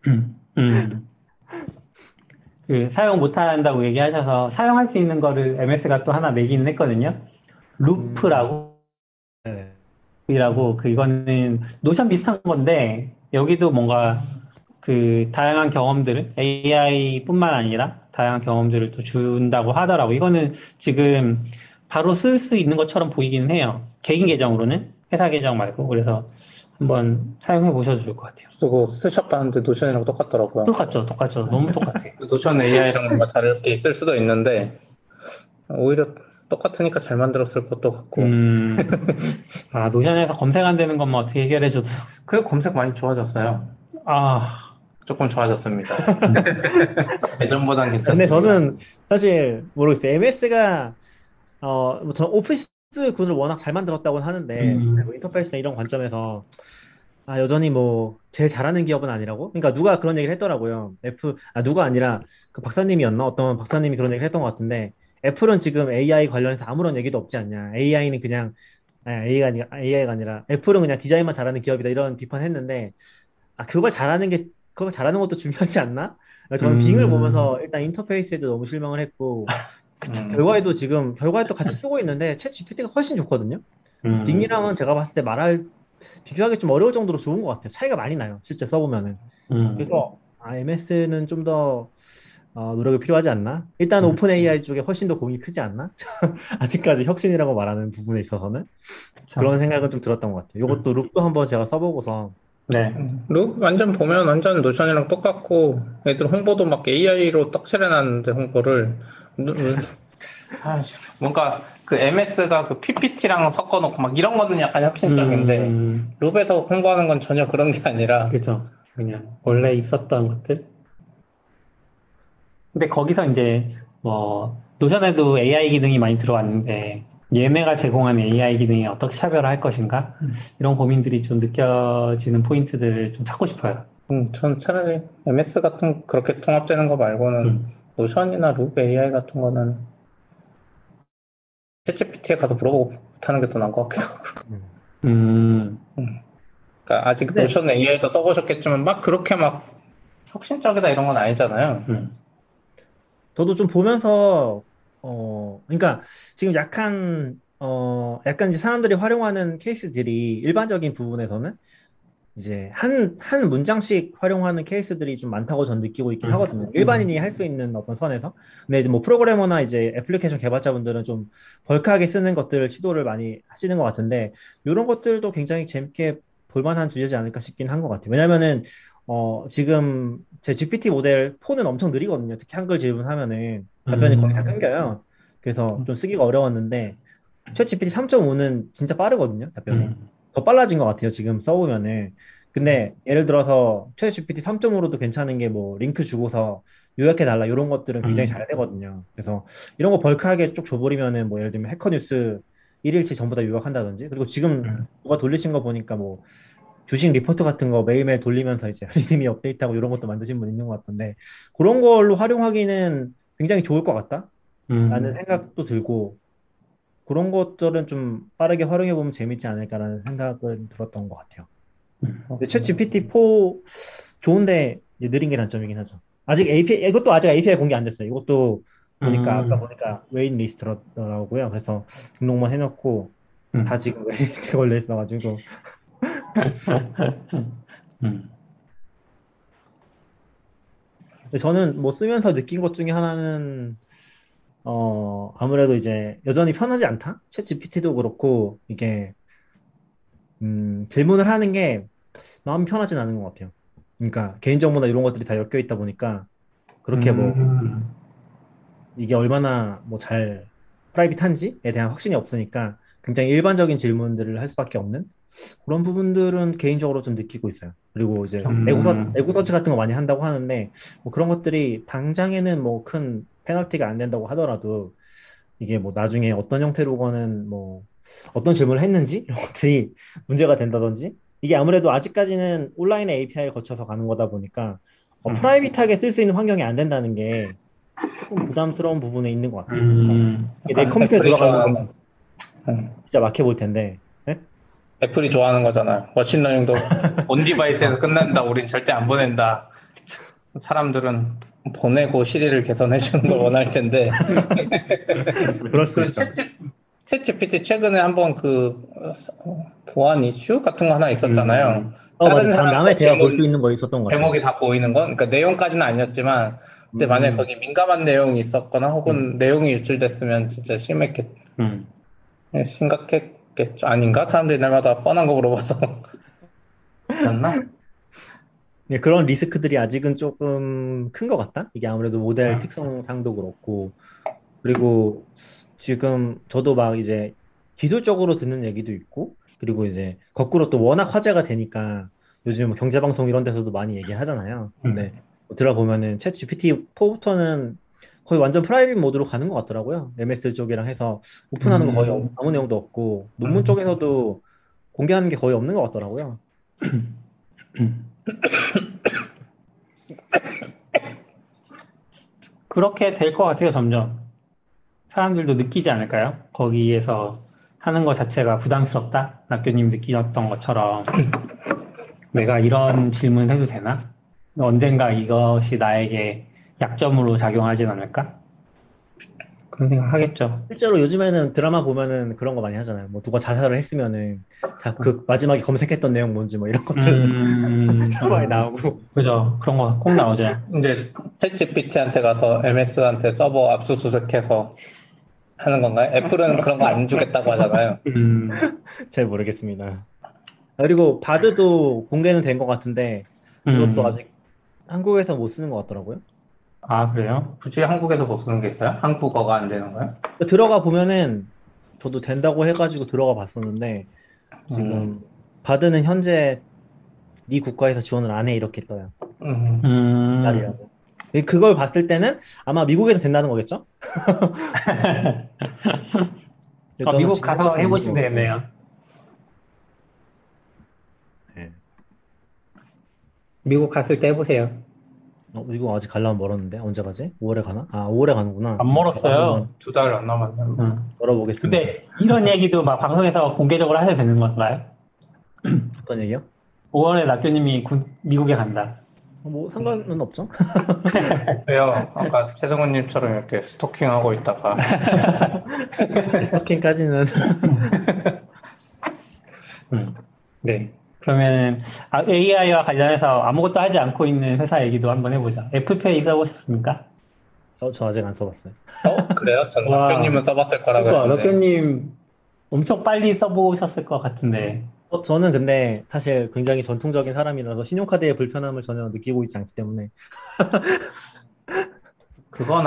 음, 음. 그 사용 못 한다고 얘기하셔서 사용할 수 있는 거를 MS가 또 하나 내기는 했거든요. Loop라고 네. 이라고 그 이거는 노션 비슷한 건데 여기도 뭔가 그 다양한 경험들을 AI뿐만 아니라 다양한 경험들을 또 준다고 하더라고. 이거는 지금 바로 쓸 수 있는 것처럼 보이기는 해요. 개인 계정으로는 회사 계정 말고 그래서 한번 사용해 보셔도 좋을 것 같아요. 그거 스샷봤는데 노션이랑 똑같더라고요. 똑같죠, 똑같죠. 너무 똑같아. (laughs) 노션 AI랑 뭔가 다르게 있을 수도 있는데 오히려 똑같으니까 잘 만들었을 것도 같고 음, 아 노션에서 검색 안 되는 것만 어떻게 해결해줘도 (laughs) 그래 검색 많이 좋아졌어요. 아, 조금 좋아졌습니다. (laughs) 예전보단 근데 괜찮습니다. 저는 사실 모르겠어요. MS가 어, 뭐 저는 오피 스 군을 워낙 잘 만들었다고는 하는데 음. 뭐 인터페이스나 이런 관점에서 아, 여전히 뭐 제일 잘하는 기업은 아니라고? 그러니까 누가 그런 얘기를 했더라고요. F 아 누가 아니라 그 박사님이었나? 어떤 박사님이 그런 얘기를 했던 것 같은데 애플은 지금 AI 관련해서 아무런 얘기도 없지 않냐. AI는 그냥 아, AI가 아니라 AI가 아니라 애플은 그냥 디자인만 잘하는 기업이다 이런 비판했는데 아 그걸 잘하는 게 그걸 잘하는 것도 중요하지 않나? 저는 음. 빙을 보면서 일단 인터페이스에도 너무 실망을 했고 음. 결과에도 지금 결과에도 같이 쓰고 있는데 챗 GPT가 훨씬 좋거든요. 음, 빙이랑은 제가 봤을 때 말할 비교하기 좀 어려울 정도로 좋은 것 같아요. 차이가 많이 나요. 실제 써보면은. 음, 그래서 아, MS는 좀더 어, 노력이 필요하지 않나? 일단 음. OpenAI 쪽에 훨씬 더 공이 크지 않나? (laughs) 아직까지 혁신이라고 말하는 부분에 있어서는 그쵸. 그런 생각은 좀 들었던 것 같아요. 이것도 Loop도 한번 제가 써보고서 네. Loop 완전 보면 완전 노션이랑 똑같고 애들 홍보도 막 AI로 떡칠해놨는데 홍보를 뭔가 그 MS가 그 PPT랑 섞어놓고 막 이런 거는 약간 혁신적인데 음, Loop에서 홍보하는 건 전혀 그런 게 아니라 그죠. 그냥 원래 있었던 것들. 근데 거기서 이제 뭐 노션에도 AI 기능이 많이 들어왔는데 얘네가 제공하는 AI 기능이 어떻게 차별화할 것인가? 이런 고민들이 좀 느껴지는 포인트들을 좀 찾고 싶어요. 음, 전 차라리 MS 같은 그렇게 통합되는 거 말고는 음. 노션이나 룹 AI 같은 거는 챗GPT에 가서 물어보고 하는 게 더 나은 것 같기도 하고. 음, 그러니까 아직 네. 노션 AI도 써보셨겠지만 막 그렇게 막 혁신적이다 이런 건 아니잖아요. 음, 저도 좀 보면서 어 그러니까 지금 약간 어 약간 이제 사람들이 활용하는 케이스들이 일반적인 부분에서는 이제 한 한 문장씩 활용하는 케이스들이 좀 많다고 전 느끼고 있긴 음. 하거든요. 일반인이 할 수 있는 어떤 선에서. 근데 이제 뭐 프로그래머나 이제 애플리케이션 개발자분들은 좀 벌크하게 쓰는 것들을 시도를 많이 하시는 것 같은데 이런 것들도 굉장히 재밌게 볼만한 주제지 않을까 싶긴 한 것 같아요. 왜냐면은 어 지금 제 GPT 모델 4는 엄청 느리거든요. 특히 한글 질문하면은 답변이 음. 거의 다 끊겨요. 그래서 좀 쓰기가 어려웠는데 챗 GPT 3.5는 진짜 빠르거든요. 답변이. 음, 더 빨라진 것 같아요. 지금 써보면은. 근데 예를 들어서 챗 GPT 3.5로도 괜찮은 게 뭐 링크 주고서 요약해 달라 이런 것들은 굉장히 음. 잘 되거든요. 그래서 이런 거 벌크하게 쭉 줘버리면은 뭐 예를 들면 해커 뉴스 1일치 전부 다 요약한다든지 그리고 지금 음. 누가 돌리신 거 보니까 뭐 주식 리포트 같은 거 매일매일 돌리면서 이제 (laughs) 리듬이 업데이트하고 이런 것도 만드신 분 있는 것 같던데 그런 걸로 활용하기는 굉장히 좋을 것 같다. 음. 라는 생각도 들고 그런 것들은 좀 빠르게 활용해 보면 재밌지 않을까라는 생각은 들었던 것 같아요. 근데 ChatGPT-4 좋은데 이제 느린 게 단점이긴 하죠. 아직 API 이것도 아직 API 공개 안 됐어요. 이것도 보니까 음. 아까 보니까 waitlist더라고요. 그래서 등록만 해놓고 음. 다 지금 waitlist (laughs) 걸려 있어가지고 음. 저는 뭐 쓰면서 느낀 것 중에 하나는 어 아무래도 이제 여전히 편하지 않다. ChatGPT도 그렇고 이게 음 질문을 하는 게 마음 편하진 않은 것 같아요. 그러니까 개인정보나 이런 것들이 다 엮여 있다 보니까 그렇게 뭐 음. 이게 얼마나 뭐 잘 private한지에 대한 확신이 없으니까 굉장히 일반적인 질문들을 할 수밖에 없는 그런 부분들은 개인적으로 좀 느끼고 있어요. 그리고 이제 음. ego, sear- ego search 같은 거 많이 한다고 하는데 뭐 그런 것들이 당장에는 뭐 큰 페널티가 안 된다고 하더라도 이게 뭐 나중에 어떤 형태로거나 뭐 어떤 질문을 했는지 이런 (laughs) 것들이 문제가 된다든지 이게 아무래도 아직까지는 온라인의 API를 거쳐서 가는 거다 보니까 어, 음. private하게 쓸 수 있는 환경이 안 된다는 게 조금 부담스러운 부분에 있는 것 같아요. 음. 내 컴퓨터에 애플이 들어가면 거. 진짜 막혀 볼 텐데. 네? 애플이 좋아하는 거잖아요. 머신러닝도 (laughs) on device에서 끝난다. 우린 절대 안 보낸다. 사람들은 보내고 시리를 개선해 주는 걸 원할 텐데. 그럴 수그 있죠. 챗 GPT 최근에 한번 그 어, 보안 이슈 같은 거 하나 있었잖아요. 어, 맞아. 다른 사람 남의 대화 볼수 있는 거 있었던 것 같아요. 제목이 다 보이는 건, 그러니까 내용까지는 아니었지만, 근데 음. 만약에 거기 민감한 내용이 있었거나 혹은 내용이 유출됐으면 진짜 심했겠, 음. 심각했겠죠. 아닌가? 사람들이 날마다 뻔한 거 물어봐서. 맞나? 네, 그런 리스크들이 아직은 조금 큰 것 같다. 이게 아무래도 모델 아. 특성상도 그렇고. 그리고 지금 저도 막 이제 기술적으로 듣는 얘기도 있고, 그리고 이제 거꾸로 또 워낙 화제가 되니까 요즘 뭐 경제 방송 이런 데서도 많이 얘기하잖아요. 근데 뭐 들어보면은 챗 GPT-4부터는 거의 완전 프라이빗 모드로 가는 것 같더라고요. MS 쪽이랑 해서 오픈하는 거 거의 음. 아무 내용도 없고, 논문 음. 쪽에서도 공개하는 게 거의 없는 것 같더라고요. (clears throat) (clears throat) (coughs) 그렇게 될 것 같아요, 점점. 사람들도 느끼지 않을까요? 거기에서 하는 것 자체가 부담스럽다? 낙교님 느끼셨던 것처럼 (coughs) 내가 이런 질문 해도 되나? 언젠가 이것이 나에게 약점으로 작용하진 않을까? 그런 생각 하겠죠. 실제로 요즘에는 드라마 보면은 그런 거 많이 하잖아요. 뭐 누가 자살을 했으면은 자, 그 마지막에 검색했던 내용 뭔지 뭐 이런 것들 음, (laughs) 많이 나오고. 그죠. 그런 거 꼭 나오죠. 이제 챗 GPT한테 가서 MS한테 서버 압수수색해서 하는 건가요? 애플은 그런 거 안 주겠다고 하잖아요. 음, 잘 모르겠습니다. 그리고 바드도 공개는 된 것 같은데 그것도 음. 아직 한국에서 못 쓰는 것 같더라고요. 아, 그래요? 굳이 한국에서 못 쓰는 게 있어요? 한국어가 안 되는 거예요? 들어가 보면은 저도 된다고 해가지고 들어가 봤었는데 지금 음. 바드는 현재 이 국가에서 지원을 안 해 이렇게 떠요. 음. 음. 그걸 봤을 때는 아마 미국에서 된다는 거겠죠? (laughs) 어, 미국 가서 해보시면. 되겠네요. 네. 미국 갔을 때 해보세요. 어, 미국 아직 가려면 멀었는데 언제 가지? 5월에 가나? 아 5월에 가는구나. 안 멀었어요. 두 달 안 남았네요. 음. 열어보겠습니다. 근데 이런 얘기도 막 방송에서 공개적으로 하셔도 되는 건가요? (clears throat) 어떤 얘기요? 5월에 낙교님이 군- 미국에 간다. 어, 뭐 상관은 없죠? (laughs) 왜요? 아까 최성훈님처럼 이렇게 스토킹하고 있다가 (laughs) 스토킹까지는 (laughs) 음. 네. 그러면은 아, AI와 관련해서 아무것도 하지 않고 있는 회사 얘기도 한번 해보자. 애플페이 써보셨습니까? 저, 저 아직 안 써봤어요. 어? (laughs) 그래요? 전 와. 낙교님은 써봤을 거라고 그러니까 낙교님 엄청 빨리 써보셨을 것 같은데. 어, 저는 근데 사실 굉장히 전통적인 사람이라서 신용카드의 불편함을 전혀 느끼고 있지 않기 때문에 (laughs) 그건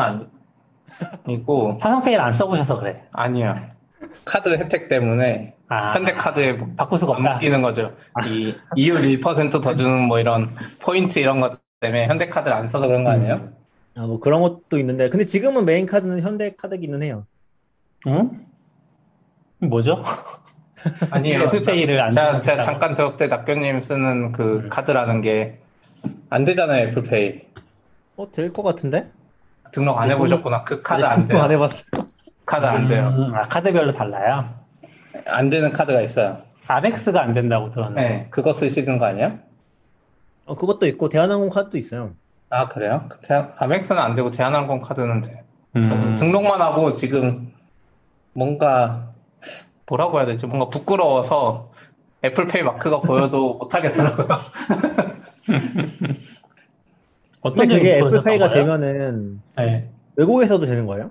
아니고 삼성페이를 안 써보셔서 그래. 아니요. 카드 혜택 때문에 아, 현대카드에 바꿀 수가 안 없다. 묶이는 거죠. 이 이율 1%더 주는 뭐 이런 포인트 이런 것 때문에 현대카드를 안 써서 그런 거 아니에요? 아, 뭐 그런 것도 있는데 근데 지금은 메인 카드는 현대카드기는 해요. 응? 뭐죠? (laughs) 아니에요. 애플페이를 안 제가, 제가. 잠깐 들었을 때 낙교님 쓰는 그 음. 카드라는 게 안 되잖아요, 애플페이. 어, 될 것 같은데? 등록 안 해보셨구나. 그 카드 안 등록 안. 해봤어. 카드 안 돼요. 음, 아, 카드별로 달라요? 안 되는 카드가 있어요. 아벡스가 안 된다고 들었는데. 네, 그거 쓰시는 거 아니에요? 어, 그것도 있고 대한항공 카드도 있어요. 아, 그래요? 그 대- 아멕스는 안 되고 대한항공 카드는 돼. 음. 등록만 하고 지금 뭔가 뭐라고 해야 되지? 뭔가 부끄러워서 애플페이 마크가 보여도 (laughs) 못 하겠더라고요. 어떤 그게 애플페이가? 되면은 네. 외국에서도 되는 거예요?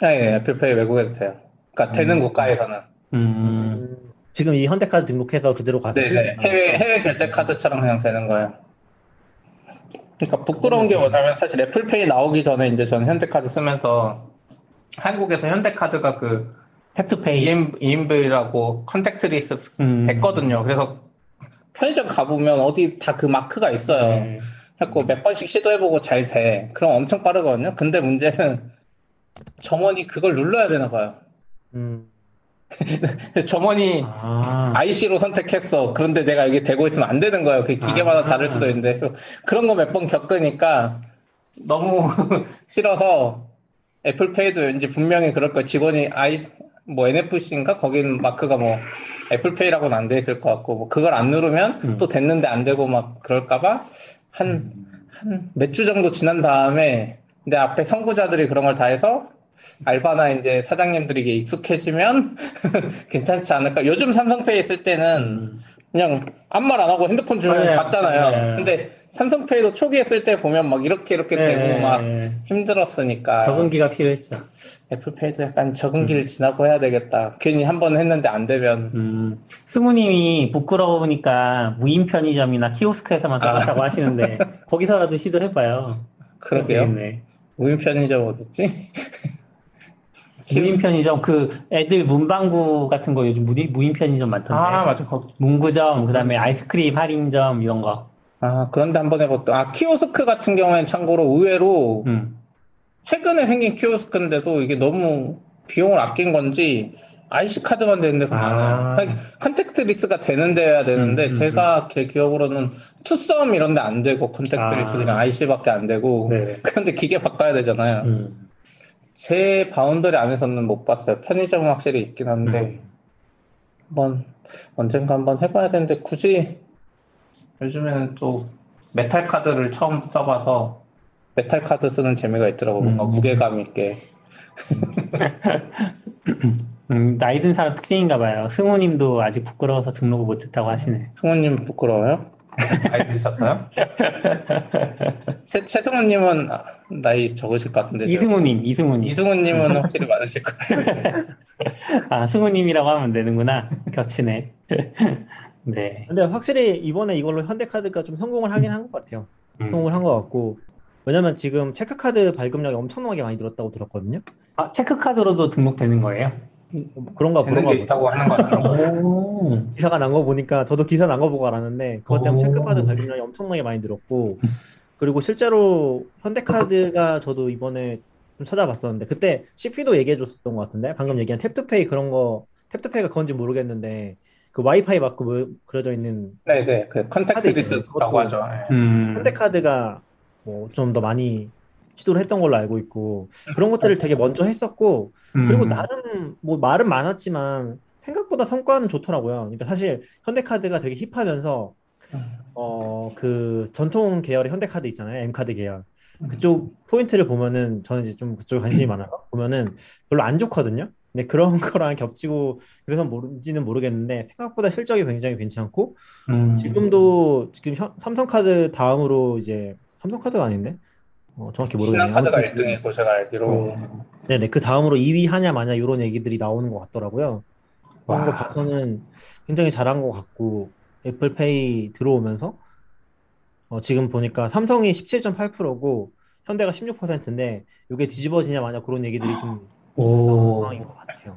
네, 애플페이 외국에도 돼요. 그러니까 되는 국가에서는. 음, 지금 이 현대카드 등록해서 그대로 가서 네, 있나요? 해외 해외 결제 카드처럼 그냥 되는 거예요. 그러니까 부끄러운 게 뭐냐면 사실 애플페이 나오기 전에 이제 저는 현대카드 쓰면서 한국에서 현대카드가 그. EM, EMV라고 contactless 음. 됐거든요. 그래서 편의점 가보면 어디 다 그 마크가 있어요. 네. 자꾸 몇 번씩 시도해보고 잘 돼. 그럼 엄청 빠르거든요. 근데 문제는 점원이 그걸 눌러야 되나 봐요. 음, (laughs) 점원이 아, IC로 선택했어. 그런데 내가 여기 대고 있으면 안 되는 거예요. 그 기계마다 아. 다를 수도 있는데. 그런 거 몇 번 겪으니까 너무 (laughs) 싫어서 애플페이도 왠지 분명히 그럴 거예요. 직원이 I, 뭐 NFC인가? 거기는 마크가 뭐 애플페이라고는 안 돼 있을 것 같고, 뭐 그걸 안 누르면 음. 또 됐는데 안 되고 막 그럴까봐 한, 한 몇 주 정도 지난 다음에 내 앞에 선구자들이 그런 걸 다 해서 알바나 이제 사장님들이 이게 익숙해지면 (laughs) 괜찮지 않을까. 요즘 삼성페이 쓸 때는 음. 그냥 아무 말 안 하고 핸드폰 주면 네, 받잖아요. 네. 근데 삼성페이도 초기에 쓸 때 보면 막 이렇게 이렇게 되고 막 네. 힘들었으니까 적응기가 필요했죠. 애플페이도 약간 적응기를 지나고 해야 되겠다. 괜히 한 번 했는데 안 되면 음, 스무님이 부끄러우니까 무인 편의점이나 키오스크에서만 아. 써봤다고 하시는데 (laughs) 거기서라도 시도해봐요. 그러게요. 되겠네. 무인 편의점 어딨지? (laughs) 무인 편의점 그 애들 문방구 같은 거 요즘 무인, 무인 편의점 많던데. 아 맞아. 거기. 문구점 그다음에 아이스크림 할인점 이런 거. 아 그런데 한번 해봤다. 아 키오스크 같은 경우에는 참고로 의외로 음. 최근에 생긴 키오스크인데도 이게 너무 비용을 아낀 건지 IC 카드만 되는 데 가 아. 많아요. contactless가 되는 데야 되는데 음, 음, 제가 제 기억으로는 투썸 이런 데 안 되고 contactless 아. 그냥 IC밖에 안 되고 네. (laughs) 그런데 기계 바꿔야 되잖아요. 음. 제 boundary 안에서는 못 봤어요. 편의점은 확실히 있긴 한데 음. 한번 언젠가 한번 해봐야 되는데 굳이 요즘에는 또 메탈 카드를 처음 써봐서 메탈 카드 쓰는 재미가 있더라고 뭔가 음. 무게감 있게 (laughs) (laughs) 음, 나이 든 사람 특징인가 봐요. 승우님도 아직 부끄러워서 등록을 못했다고 하시네. 승우님 부끄러워요? 나이 드셨어요? (laughs) 최, 최승우님은 아, 나이 적으실 것 같은데 저- 이승우님, 이승우님. 이승우님은 확실히 많으실 거예요. (laughs) 아, 승우님이라고 하면 되는구나. 겹치네. (laughs) 네. 근데 확실히 이번에 이걸로 현대카드가 좀 성공을 하긴 한 것 같아요. 음. 성공을 한 것 같고 왜냐면 지금 체크카드 발급량이 엄청나게 많이 늘었다고 들었거든요. 아, 체크카드로도 등록되는 거예요? 그런가 그런가. 있다고 하는 거 같더라고요. 오. 기사가 난 거 보니까 저도 기사 난 거 보고 알았는데 그것 때문에 오. 체크카드 발급량이 엄청나게 많이 늘었고 그리고 실제로 현대카드가 저도 이번에 좀 찾아봤었는데 그때 CP도 얘기해 줬었던 것 같은데 방금 얘기한 탭투페이 그런 거 Tap to Pay가 그건지 모르겠는데 그 와이파이 마크 뭐 그려져 있는 네네, 그 contact 그것도- 하죠. 네. 음. 현대카드가 뭐 좀 더 많이 시도를 했던 걸로 알고 있고 그런 것들을 되게 먼저 했었고 그리고 음. 나름 뭐 말은 많았지만 생각보다 성과는 좋더라고요. 그러니까 사실 현대카드가 되게 힙하면서 어 그 전통 계열의 현대카드 있잖아요. M카드 계열. 그쪽 포인트를 보면은 저는 이제 좀 그쪽에 관심이 (clears throat) 많아서 보면은 별로 안 좋거든요. 근데 그런 (laughs) 거랑 겹치고 그래서 모른지는 모르겠는데 생각보다 실적이 굉장히 괜찮고 음. 지금도 지금 현- 삼성카드 다음으로 이제 삼성카드가 아닌데 어, 정확히 모르겠네요. 신한카드가 아무튼 그- 1등이고 제가 알기로 네 네 그 다음으로 2위 하냐 마냐 이런 얘기들이 나오는 것 같더라고요. 그런 거 와. 봐서는 굉장히 잘한 것 같고 애플페이 들어오면서 어, 지금 보니까 삼성이 17.8%고 현대가 16%인데 이게 뒤집어지냐 마냐 그런 얘기들이 좀 오. 상황인 것 같아요.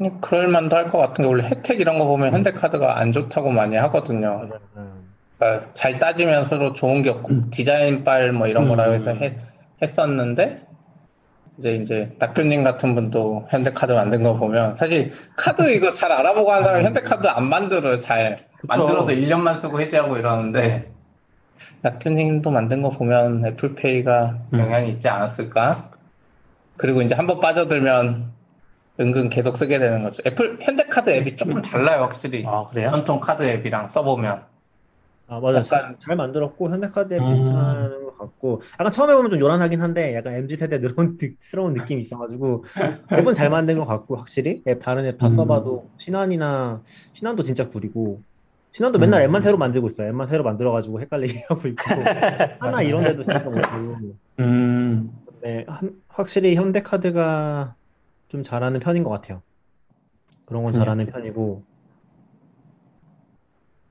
음, 그럴 만도 할 것 같은 게 원래 혜택 이런 거 보면 현대카드가 안 좋다고 많이 하거든요. 맞아요. 음. 그러니까 잘 따지면 서로 좋은 게 없고 디자인빨 뭐 이런 거라고 해서 음. 했, 했었는데 이제 이제 낙교님 같은 분도 현대카드 만든 거 보면 사실 카드 이거 잘 알아보고 하는 사람이 현대카드 안 만들어요 잘 그쵸. 만들어도 1년만 쓰고 해지하고 이러는데 낙교님도 만든 거 보면 애플페이가 음. 영향이 있지 않았을까 그리고 이제 한 번 빠져들면 은근 계속 쓰게 되는 거죠 애플 현대카드 앱이 조금 달라요 확실히 아, 그래요? 전통 카드 앱이랑 써보면 아 맞아 잘, 약간- 잘 만들었고 현대카드 앱 음. 괜찮은 것 같고 약간 처음에 보면 좀 요란하긴 한데 약간 MZ 세대 느런스러운 느낌이 있어가지고 앱은 잘 만든 것 같고 확실히 앱 다른 앱다 음. 써봐도 신한이나 신한도 진짜 구리고 신한도 맨날 음. 앱만 새로 만들고 있어요 앱만 새로 만들어가지고 헷갈리게 (laughs) 하고 있고 하나 이런 데도 진짜 못하고 음. 네, 한- 확실히 현대카드가 좀 잘하는 편인 것 같아요 그런 건. 잘하는 편이고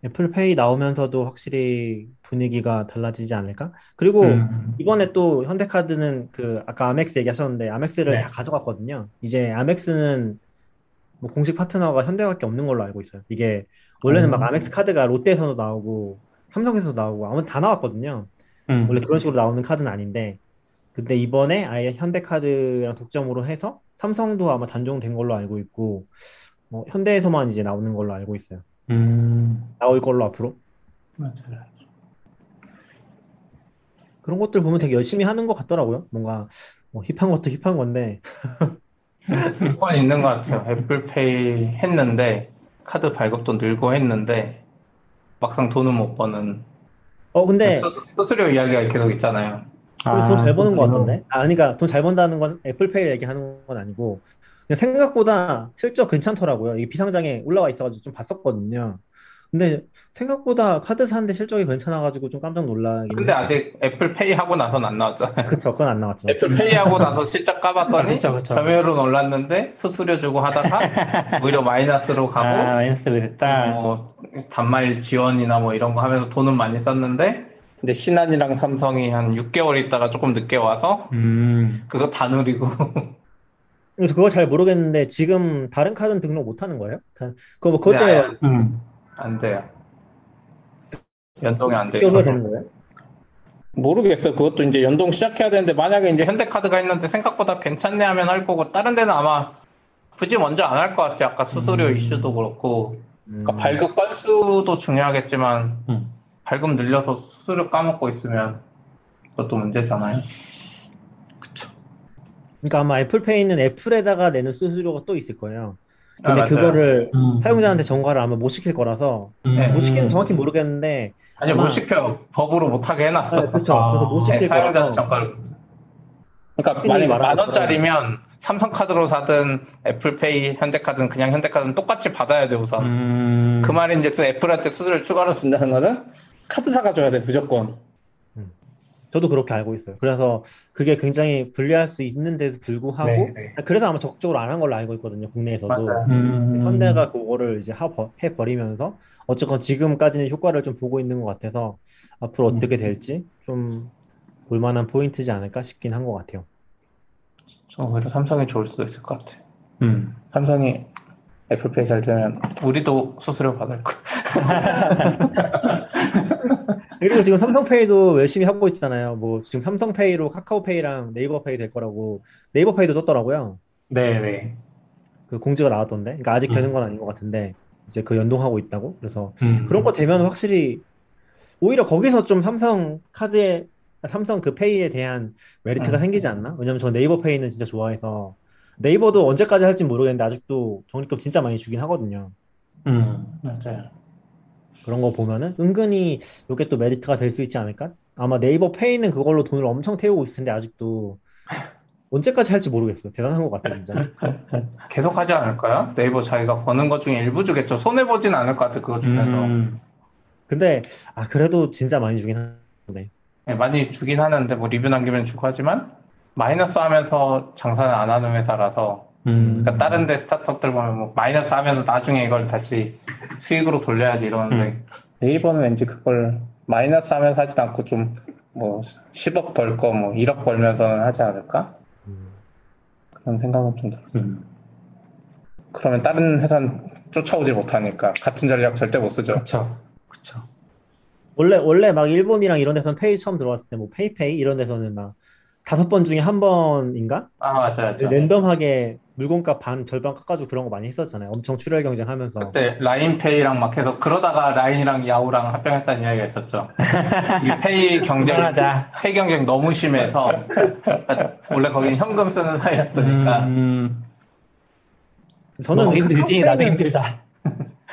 애플페이 나오면서도 확실히 분위기가 달라지지 않을까? 그리고 음. 이번에 또 현대카드는 그 아까 아멕스 얘기하셨는데 아멕스를 네. 다 가져갔거든요. 이제 아멕스는 뭐 공식 파트너가 현대밖에 없는 걸로 알고 있어요. 이게 원래는 막 음. 아멕스 카드가 롯데에서도 나오고 삼성에서도 나오고 아무 다 나왔거든요. 음. 원래 그런 식으로 나오는 카드는 아닌데 근데 이번에 아예 현대카드랑 독점으로 해서 삼성도 아마 단종된 걸로 알고 있고 뭐 현대에서만 이제 나오는 걸로 알고 있어요. 음. 나올 걸로 앞으로. 맞아요. 그런 것들 보면 되게 열심히 하는 것 같더라고요. 뭔가 뭐 힙한 것도 힙한 건데 그건 있는 것 같아요. 애플페이 했는데 카드 발급도 늘고 했는데 막상 돈은 못 버는 어 근데 수, 수수료 이야기가 계속 있잖아요. 돈잘 버는 것 그렇군요. 같던데? 아, 그러니까 돈 잘 번다는 건 애플페이 얘기하는 건 아니고 생각보다 실적 괜찮더라고요. 이게 비상장에 올라와 있어가지고 좀 봤었거든요. 근데 생각보다 카드 사는데 실적이 괜찮아가지고 좀 깜짝 놀라긴 근데 했어요. 아직 애플페이 하고 나서는 안 나왔잖아요. (laughs) 그쵸, 그건 안 나왔죠. 애플페이 하고 나서 실적 아, 까봤더니 그쵸, 그쵸. 점유율은 올랐는데 수수료 주고 하다가 (laughs) 오히려 마이너스로 아, 가고 마이너스를 했다. 뭐 단말 지원이나 뭐 이런 거 하면서 돈은 많이 썼는데 근데 신한이랑 삼성이 한 6개월 있다가 조금 늦게 와서 음. 그거 다 누리고 (laughs) 그래서 그거 잘 모르겠는데 지금 다른 카드는 등록 못 하는 거예요? 다- 그거 뭐 그것 때문에 네, 음. 안 돼요. 연동이 안 돼요. 뛰어서 되는 거예요? 모르겠어요. 그것도 이제 연동 시작해야 되는데 만약에 이제 현대카드가 있는데 생각보다 괜찮네 하면 할 거고 다른 데는 아마 굳이 먼저 안 할 것 같아요. 아까 수수료 음. 이슈도 그렇고 그러니까 음. 발급 건수도 중요하겠지만 음. 발급 늘려서 수수료 까먹고 있으면 그것도 문제잖아요. 그러니까 아마 애플페이는 애플에다가 내는 수수료가 또 있을 거예요. 아, 근데 맞아요. 그거를 음. 사용자한테 전가를 아마 못 시킬 거라서 네, 못 시키는 음. 정확히 모르겠는데 아니 아마- 못 시켜 법으로 못 하게 해놨어. 네, 그렇죠. 아. 그래서 못 네, 시킬 사용자 거라서 정가를. 그러니까 말하는 만 원짜리면 삼성카드로 사든 애플페이, 현대카드는 그냥 현대카드는 똑같이 받아야 돼 우선. 음. 그 말인즉슨 애플한테 수수료를 추가로 준다는 거는 카드사가 줘야 돼 무조건. 저도 그렇게 알고 있어요. 그래서 그게 굉장히 불리할 수 있는데도 불구하고 네, 네. 그래서 아마 적극적으로 안 한 걸로 알고 있거든요. 국내에서도. 음, 현대가 그거를 이제 하- 해버리면서 어쨌건 지금까지는 효과를 좀 보고 있는 것 같아서 앞으로 음. 어떻게 될지 좀 볼만한 포인트지 않을까 싶긴 한 것 같아요. 좀 오히려 삼성이 좋을 수도 있을 것 같아. 음. 삼성이 애플페이 잘 되면 우리도 수수료 받을 거. (laughs) 그리고 지금 삼성페이도 열심히 하고 있잖아요. 뭐 지금 삼성페이로 카카오페이랑 네이버페이 될 거라고 네이버페이도 떴더라고요. 네, 네. 그 공지가 나왔던데. 그러니까 아직 되는 음. 건 아닌 것 같은데 이제 그 연동하고 있다고. 그래서 음. 그런 거 되면 확실히 오히려 거기서 좀 삼성 카드에 삼성 그 페이에 대한 메리트가 음. 생기지 않나? 왜냐면 저 네이버 페이는 진짜 좋아해서 네이버도 언제까지 할지 모르겠는데 아직도 적립금 진짜 많이 주긴 하거든요. 음. 맞아요. 그런 거 보면은 은근히 이게 또 메리트가 될 수 있지 않을까? 아마 네이버 페이는 그걸로 돈을 엄청 태우고 있을 텐데 아직도 언제까지 할지 모르겠어요. 대단한 것 같아 진짜. (laughs) 계속 하지 않을까요? 네이버 자기가 버는 것 중에 일부 주겠죠. 손해 보진 않을 것 같아 그거 중에서. 음. 근데 아 그래도 진짜 많이 주긴 하는데. 네, 많이 주긴 하는데 뭐 리뷰 남기면 주고 하지만 마이너스 하면서 장사는 안 하는 회사라서 음. 그러니까 다른 데 스타트업들 보면 뭐 마이너스 하면서 나중에 이걸 다시 수익으로 돌려야지 이러는데 네이버는 왠지 그걸 마이너스 하면서 하진 않고 좀 뭐 10억 벌 거 뭐 1억 벌면서는 하지 않을까? 음. 그런 생각은 좀 들어요. 음. 그러면 다른 회사는 쫓아오지 못하니까 같은 전략 절대 못 쓰죠. 그쵸. 그쵸. 원래 원래 막 일본이랑 이런 데서는 페이 처음 들어왔을 때 뭐 페이페이 이런 데서는 막 다섯 번 중에 한 번인가 아 맞아요. 맞아요. 랜덤하게 물건값 반 절반 깎아주고 그런 거 많이 했었잖아요. 엄청 출혈 경쟁하면서. 그때 라인페이랑 막 해서 그러다가 라인이랑 야후랑 합병했다는 이야기가 있었죠. 이 페이 경쟁, 그만하자. 페이 경쟁 너무 심해서 원래 거기는 현금 쓰는 사이였으니까. 음. 저는 뭐 힘들지 나도 카카오페이는- 힘들다.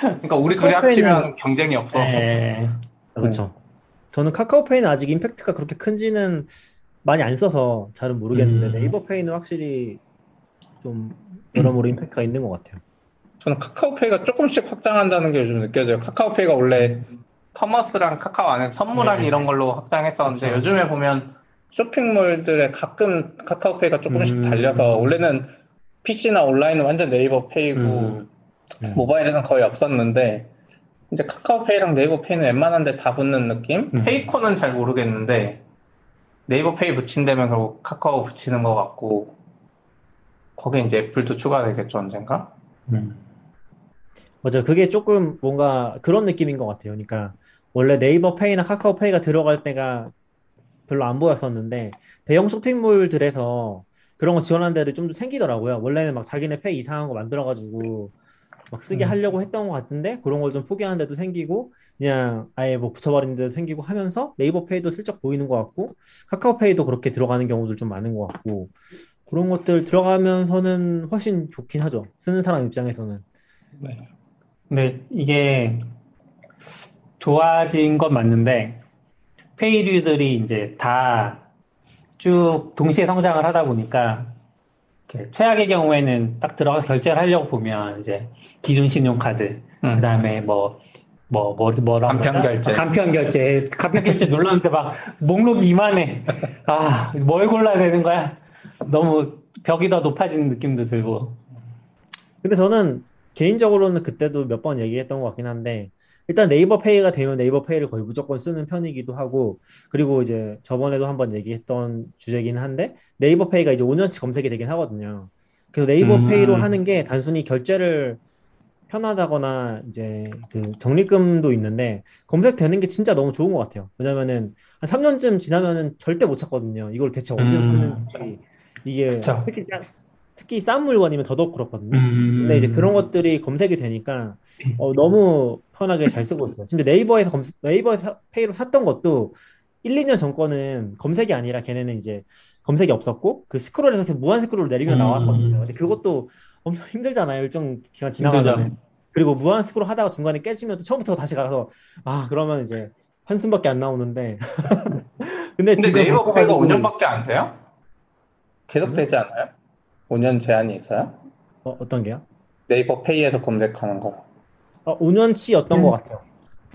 그러니까 우리 둘이 합치면 경쟁이 없어. 네. 그렇죠. 저는 카카오페이는 아직 임팩트가 그렇게 큰지는 많이 안 써서 잘은 모르겠는데 음. 네이버페이는 확실히 좀 여러모로 임팩트가 있는 것 같아요. 저는 카카오페이가 조금씩 확장한다는 게 요즘 느껴져요. 카카오페이가 원래 commerce랑 카카오 안에서 선물하기 네. 이런 걸로 확장했었는데 그쵸. 요즘에 보면 쇼핑몰들에 가끔 카카오페이가 조금씩 음. 달려서 원래는 PC나 온라인은 완전 네이버 페이고 음. 음. 모바일에는 거의 없었는데 이제 카카오페이랑 네이버 페이는 웬만한 데 다 붙는 느낌? 음. 페이코는 잘 모르겠는데 네이버 페이 붙인다면 결국 카카오 붙이는 것 같고 거기에 이제 애플도 추가되겠죠 언젠가? 음. 맞아요. 그게 조금 뭔가 그런 느낌인 것 같아요. 그러니까 원래 네이버 페이나 카카오 페이가 들어갈 때가 별로 안 보였었는데 대형 쇼핑몰들에서 그런 거 지원하는 데도 좀 생기더라고요. 원래는 막 자기네 pay 이상한 거 만들어가지고 막 쓰게 음. 하려고 했던 것 같은데 그런 걸 좀 포기하는 데도 생기고 그냥 아예 뭐 붙여버리는 데도 생기고 하면서 네이버 페이도 슬쩍 보이는 것 같고 카카오 페이도 그렇게 들어가는 경우도 좀 많은 것 같고 그런 것들 들어가면서는 훨씬 좋긴 하죠. 쓰는 사람 입장에서는. 근데 이게 좋아진 건 맞는데 페이류들이 이제 다 쭉 동시에 성장을 하다 보니까 최악의 경우에는 딱 들어가서 결제를 하려고 보면 이제 기존 신용카드 음. 그다음에 뭐 뭐, 뭐, 뭐라고 간편? 결제. 아, 간편 결제. 간편 결제 눌렀는데 막 목록이 이만해. 아, 뭘 골라야 되는 거야? 너무 벽이 더 높아지는 느낌도 들고. 근데 저는 개인적으로는 그때도 몇 번 얘기했던 것 같긴 한데 일단 네이버 페이가 되면 네이버 페이를 거의 무조건 쓰는 편이기도 하고 그리고 이제 저번에도 한번 얘기했던 주제긴 한데 네이버 페이가 이제 5년치 검색이 되긴 하거든요. 그래서 네이버 음. 페이로 하는 게 단순히 결제를 편하다거나 이제 그 적립금도 있는데 검색되는 게 진짜 너무 좋은 것 같아요. 왜냐면은 한 3년쯤 지나면은 절대 못 찾거든요. 이걸 대체 어디서 음. 샀는지 이게 그쵸. (laughs) 특히 싼- 특히 싼 물건이면 더더욱 그렇거든요. 음. 근데 이제 그런 것들이 검색이 되니까 어, 너무 편하게 잘 쓰고 있어요. 심지어 네이버에서 검 네이버에서 사- 페이로 샀던 것도 1, 2년 전 거는 검색이 아니라 걔네는 이제 검색이 없었고 그 스크롤에서 무한 스크롤 내리면 음. 나왔거든요. 근데 그것도 엄청 (laughs) 힘들잖아요. 일정 기간 지나가면. 그리고 무한 스크롤 하다가 중간에 깨지면 또 처음부터 다시 가서 아 그러면 이제 한숨밖에 안 나오는데 (laughs) 근데 근데 지금 네이버 페이가 바꿔가지고 5년밖에 안 돼요? 계속 되지 않아요? 5년 제한이 있어요? 어, 어떤 게요? 네이버 페이에서 검색하는 거. 어, 5년치였던 것 같아요.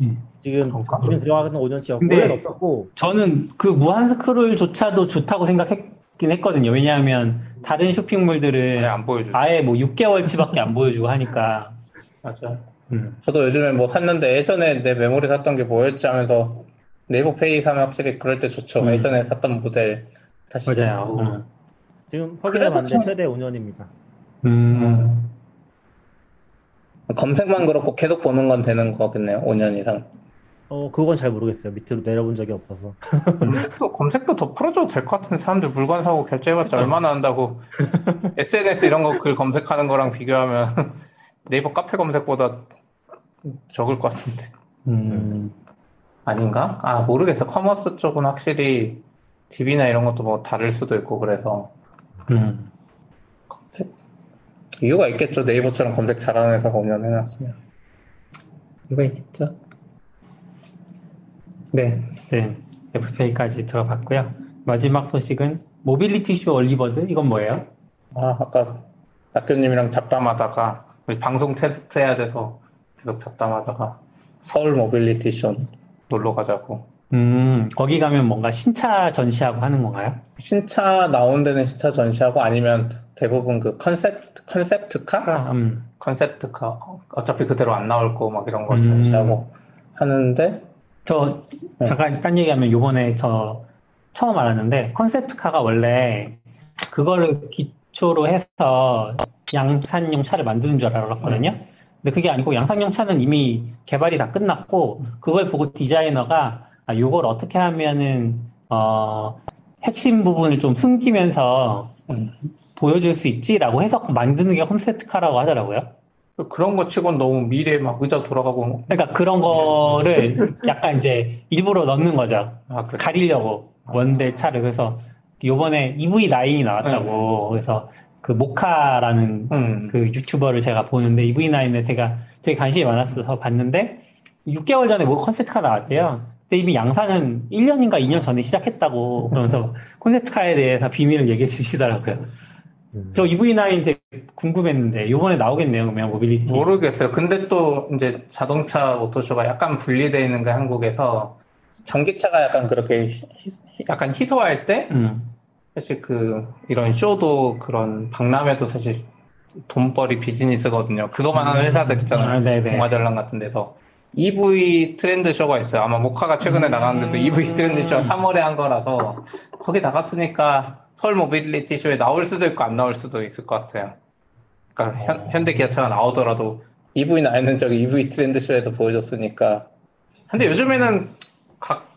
음. 지금 그런가? 기능 들어가는 5년치였고 근데- 원래는 없었고 저는 그 무한 스크롤조차도 좋다고 생각했긴 했거든요. 왜냐하면 다른 쇼핑몰들은 안 보여주죠. 아예 뭐 6개월치밖에 안 보여주고 하니까. 맞아요. 음. 저도 요즘에 뭐 샀는데 예전에 내 메모리 샀던 게 뭐였지 하면서 네이버 페이 사면 확실히 그럴 때 좋죠. 음. 예전에 샀던 모델 다시 맞아요. 음. 지금 확인해봤는데 참- 최대 5년입니다. 음. 검색만 그렇고 계속 보는 건 되는 거겠네요. 5년 이상. 어 그건 잘 모르겠어요. 밑으로 내려본 적이 없어서. 검색도, 검색도 더 풀어줘도 될 것 같은데 사람들 물건 사고 결제해봤자 그쵸. 얼마나 한다고 (laughs) SNS 이런 거 글 검색하는 거랑 비교하면 (laughs) 네이버 카페 검색보다 적을 것 같은데 음. 아닌가? 아 모르겠어 commerce 쪽은 확실히 DB나 이런 것도 뭐 다를 수도 있고 그래서 음. 이유가 있겠죠. 네이버처럼 검색 잘하는 회사가 5년 해놨으면. 이유가 있겠죠. 네, 어쨌든 애플페이까지 들어봤고요. 마지막 소식은 모빌리티 쇼 early bird 이건 뭐예요? 아 아까 낙교님이랑 잡담하다가 방송 테스트 해야 돼서 계속 잡담하다가 서울 모빌리티 쇼 놀러 가자고 음, 거기 가면 뭔가 신차 전시하고 하는 건가요? 신차 나온 데는 신차 전시하고 아니면 대부분 그 컨셉트 컨셉트카 아, 음. 컨셉트카 어차피 그대로 안 나올 거 막 이런 거 음. 전시하고 하는데 저 네. 잠깐 딴 얘기하면 요번에 저 처음 알았는데 컨셉트카가 원래 그거를 기초로 해서 양산용 차를 만드는 줄 알았거든요. 근데 그게 아니고 양산용 차는 이미 개발이 다 끝났고 그걸 보고 디자이너가 아, 요걸 어떻게 하면은 어 핵심 부분을 좀 숨기면서 음. 보여줄 수 있지라고 해서 만드는 게 컨셉트카라고 하더라고요. 그런 거 치곤 너무 미래에 막 의자 돌아가고 그러니까 그런 거를 약간 이제 일부러 넣는 거죠. 아 그래 가리려고 원대 차를 그래서 요번에 EV9이 나왔다고 그래서 그 모카라는 음. 그 유튜버를 제가 보는데 EV9에 제가 되게 관심이 많았어서 봤는데 6개월 전에 뭐 컨셉트카 나왔대요. 근데 이미 양산은 1년인가 2년 전에 시작했다고 그러면서 콘셉트카에 대해서 비밀을 얘기해 주시더라고요. 음. 저 EV9 되게 궁금했는데 요번에 나오겠네요. 그러면 모빌리티. 모르겠어요. 근데 또 이제 자동차 auto show가 약간 분리되어 있는 게 한국에서 전기차가 약간 그렇게 희- 희- 약간 희소할 때 음. 사실 그 이런 쇼도 그런 박람회도 사실 돈벌이 비즈니스거든요. 그거만 하는 회사들 있잖아요. 아, 네네. 동화전랑 같은 데서 EV 트렌드 쇼가 있어요. 아마 모카가 최근에 나갔는데도 EV 트렌드 쇼 3월에 한 거라서 거기 나갔으니까 서울 모빌리티 쇼에 나올 수도 있고 안 나올 수도 있을 것 같아요. 그러니까 현, 현대 기아차가 나오더라도 EV 나있는 저기 EV 트렌드 쇼에도 보여줬으니까. 근데 요즘에는 각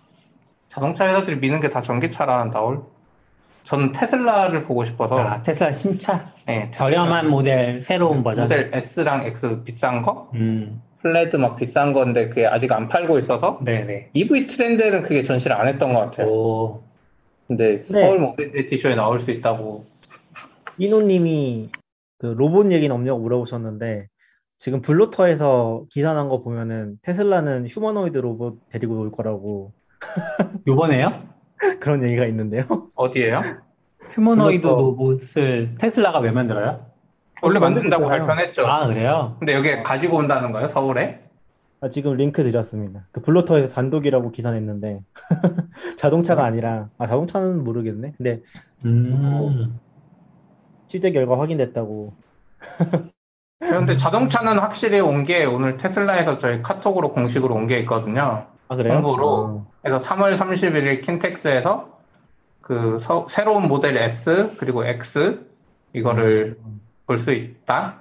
자동차 회사들이 미는 게 다 전기차라 나올. 저는 테슬라를 보고 싶어서 아, 테슬라 신차 네, 저렴한 모델 새로운 버전. 모델 S랑 X 비싼 거, 음. Plaid 막 비싼 건데 그게 아직 안 팔고 있어서 네네. EV 트렌드에는 그게 전시를 안 했던 것 같아요. 오. 근데 네. 서울 모빌리티 쇼에 나올 수 있다고. 이노님이 그 로봇 얘기는 없냐고 물어보셨는데 지금 블로터에서 기사 난 거 보면은 테슬라는 휴머노이드 로봇 데리고 올 거라고 (laughs) 요번에요? 그런 얘기가 있는데요. 어디에요? 휴머노이드 그렇죠. 로봇을 테슬라가 왜 만들어요? 원래 만든다고. 발표했죠. 아, 그래요? 근데 여기 가지고 온다는 거예요, 서울에? 아, 지금 링크 드렸습니다. 그 블로터에서 단독이라고 기사 냈는데 (laughs) 자동차가 아니라 아 자동차는 모르겠네. 근데 음. 취재 결과 확인됐다고. (laughs) 그런데 자동차는 확실히 온 게 오늘 테슬라에서 저희 카톡으로 공식으로 온 게 있거든요. 아 그래요? 홍보로? 그래서 3월 31일 킨텍스에서 그 서- 새로운 모델 S 그리고 X 이거를 볼 수 있다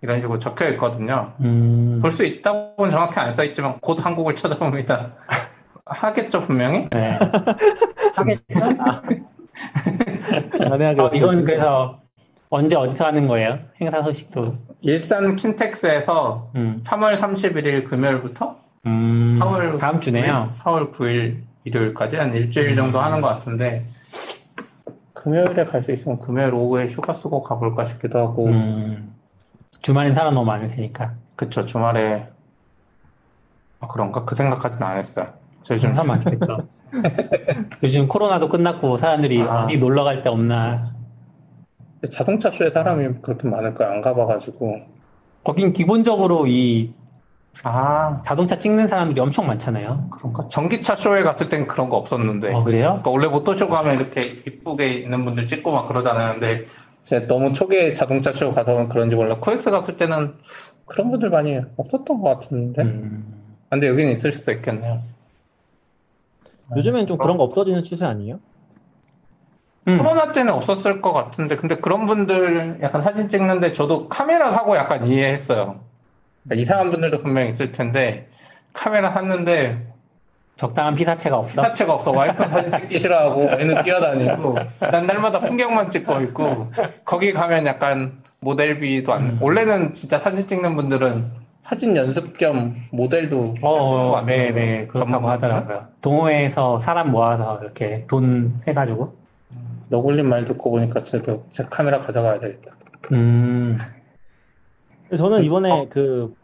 이런 식으로 적혀 있거든요. 음. 볼수 있다고는 정확히 안 써 있지만 곧 한국을 쳐다봅니다. (laughs) 하겠죠 분명히? 네. (laughs) 아, 난해하게 어, 이건 그래서 언제 어디서 하는 거예요? 행사 소식도. 일산 킨텍스에서 음. 3월 31일 금요일부터 음. 4월 다음 주네요. 4월 9일 일요일까지 한 일주일 정도 하는 것 같은데 금요일에 갈 수 있으면 금요일 오후에 휴가 쓰고 가볼까 싶기도 하고 음. 주말엔 사람 너무 많을 테니까. 그쵸 주말에 아 그런가 그 생각까지는 안 했어요. 저 요즘 사람 많겠죠. (laughs) 요즘 코로나도 끝났고 사람들이 아. 어디 놀러 갈 데 없나. 자동차 쇼에 사람이 그렇게 많을까 안 가봐가지고 거긴 기본적으로 이 아, 자동차 찍는 사람들이 엄청 많잖아요. 그런가? 전기차 쇼에 갔을 땐 그런 거 없었는데. 어, 그래요? 그러니까 원래 모터쇼 가면 이렇게 이쁘게 있는 분들 찍고 막 그러잖아요. 근데 제 너무 초기에 자동차 쇼 가서 그런지 몰라. 코엑스 갔을 때는 그런 분들 많이 없었던 것 같은데. 음. 아, 근데 여기는 있을 수도 있겠네요. 요즘엔 좀 그런 거 없어지는 추세 아니에요? 음. 코로나 때는 없었을 것 같은데, 근데 그런 분들 약간 사진 찍는데 저도 카메라 사고 약간 이해했어요. 그러니까 이상한 분들도 분명히 있을 텐데, 카메라 샀는데 적당한 피사체가 없어. 사체가 없어. 와이프는 사진 찍기 싫어하고, 애는 뛰어다니고, 난 날마다 풍경만 찍고 있고, 거기 가면 약간 모델비도 안, 원래는 진짜 사진 찍는 분들은 사진 연습 겸 모델도 어, 것 어. 네, 네, 그렇다고. 하더라고요. 동호회에서 사람 모아서 이렇게 돈 해가지고. 너굴님 말 듣고 보니까 저도 제 카메라 가져가야 되겠다. 음, 저는 어. 이번에 그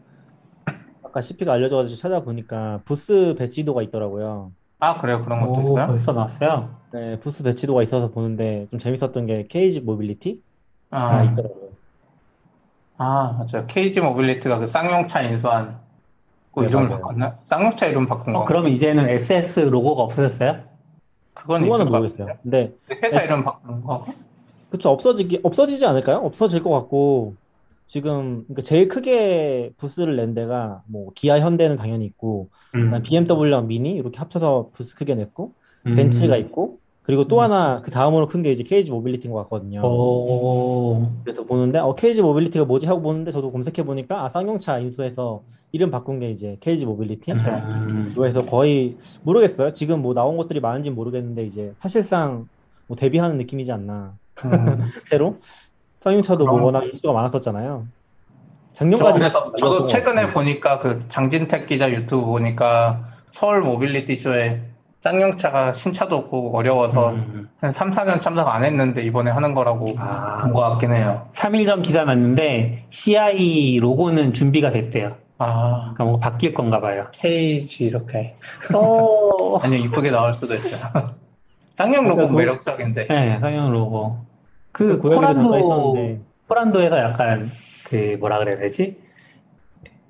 아까 CP가 알려줘가지고 찾아보니까 부스 배치도가 있더라고요. 아, 그래요? 그런 것도 오, 있어요? 벌써 나왔어요? 네, 부스 배치도가 있어서 보는데 좀 재밌었던 게 KG 모빌리티가 아, 있더라고요. 아, 맞아요. KG 모빌리티가 그 쌍용차 인수한 그 네, 이름을 맞아요. 바꿨나? 쌍용차 이름 바꾼 어, 거. 그러면 이제는 SS 로고가 없어졌어요? 그건 그거는 있을 것 모르겠어요. 근데 회사 이름 바꾼 거. 그쵸 없어지기 없어지지 않을까요? 없어질 것 같고 지금 그러니까 제일 크게 부스를 낸 데가 뭐 기아 현대는 당연히 있고 음, BMW랑 미니 이렇게 합쳐서 부스 크게 냈고 음. 벤츠가 있고 그리고 또 하나 그 다음으로 큰 게 이제 KG 모빌리티인 것 같거든요. 오, 그래서 보는데 어 KG 모빌리티가 뭐지 하고 보는데 저도 검색해 보니까 아 쌍용차 인수해서 이름 바꾼 게 이제 KG 모빌리티. 음, 그래서 거의 모르겠어요. 지금 뭐 나온 것들이 많은지 는 모르겠는데 이제 사실상 뭐 데뷔하는 느낌이지 않나. 음. (laughs) 실제로 쌍용차도 뭐 그럼- 워낙 이슈가 많았었잖아요. 저 작년까지 그래서 저도 최근에 보니까 그 장진택 기자 유튜브 보니까 서울 모빌리티 쇼에 쌍용차가 신차도 없고 어려워서 음. 한 3, 4년 참석 안 했는데 이번에 하는 거라고 아. 본것 같긴 해요. 3일 전 기사 났는데 CI 로고는 준비가 됐대요. 아, 그러니까 뭔가 바뀔 건가 봐요. 케이지 이렇게. 어. (laughs) 아니요, 이쁘게 나올 수도 있어요. (laughs) 쌍용 로고 그러니까 그- 매력적인데. 네, 성형 로고. 그 있었는데 포란도에서 약간 그 뭐라 그래야 되지?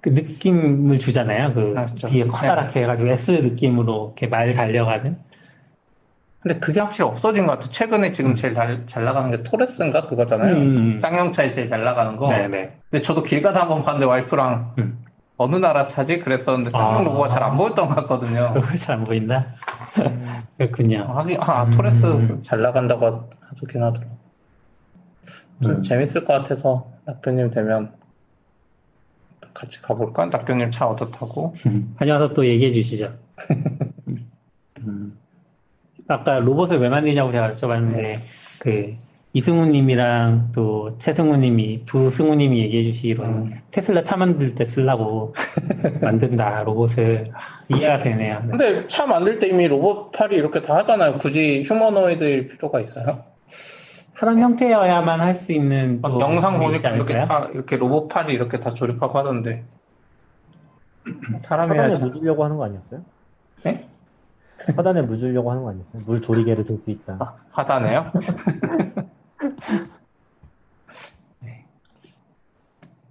그 느낌을 주잖아요. 그 그렇죠. 뒤에 커다랗게 해가지고 S 느낌으로 이렇게 말 달려가는. 근데 그게 확실히 없어진 것 같아. 최근에 지금 제일 잘, 잘 나가는 게 토레스인가 그거잖아요. 음. 쌍용차에 제일 잘 나가는 거. 네네. 근데 저도 길 가다 한번 봤는데 와이프랑 음. 어느 나라 차지? 그랬었는데 쌍용 아. 로고가 잘 안 보였던 것 같거든요. (laughs) 잘안 보인다. 그렇군요. 하긴, 아, 토레스 음. 잘 나간다고 하긴 하더라고. 좀 음. 재밌을 것 같아서 낙교님 되면 같이 가볼까? 낙교님 차 어떻다고? 다녀와서 (laughs) 또 얘기해 주시죠. 음. 아까 로봇을 왜 만드냐고 제가 여쭤봤는데 그 이승우님이랑 또 최승우님이 두 승우님이 얘기해 주시기로는 음. 테슬라 차 만들 때 쓰려고 (laughs) 만든다 로봇을 아, 이해가 되네요. 네. 근데 차 만들 때 이미 로봇 팔이 이렇게 다 하잖아요. 굳이 휴머노이드일 필요가 있어요? 사람 형태여야만 할 수 있는 막 또 영상 그게 있지 보니까 이렇게 않을까요? 다 이렇게 로봇 팔이 이렇게 다 조립하고 하던데 (clears throat) 사람이 화단에. 물 주려고 하는 거 아니었어요? 네? 화단에 물 주려고 하는 거 아니었어요? 물 조리개를 들 수 있다. 아, 하다네요.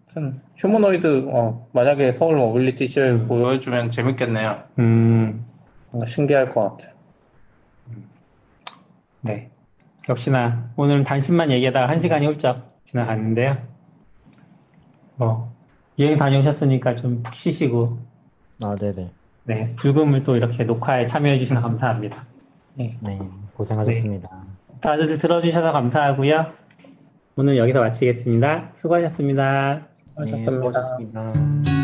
하여튼 (laughs) 휴머노이드 어, 만약에 서울 모빌리티 쇼에 음. 보여주면 재밌겠네요. 음, 뭔가 신기할 것 같아요. 네. 역시나 오늘 단신만 얘기하다가 한 시간이 훌쩍 지나갔는데요. 뭐 여행 다녀오셨으니까 좀 푹 쉬시고 아, 네네. 네, 불금을 또 이렇게 녹화에 참여해 주셔서 감사합니다. 네, 고생하셨습니다. 다들 들어주셔서 감사하고요. 오늘 여기서 마치겠습니다. 수고하셨습니다. 네, 수고하셨습니다. 수고하셨습니다.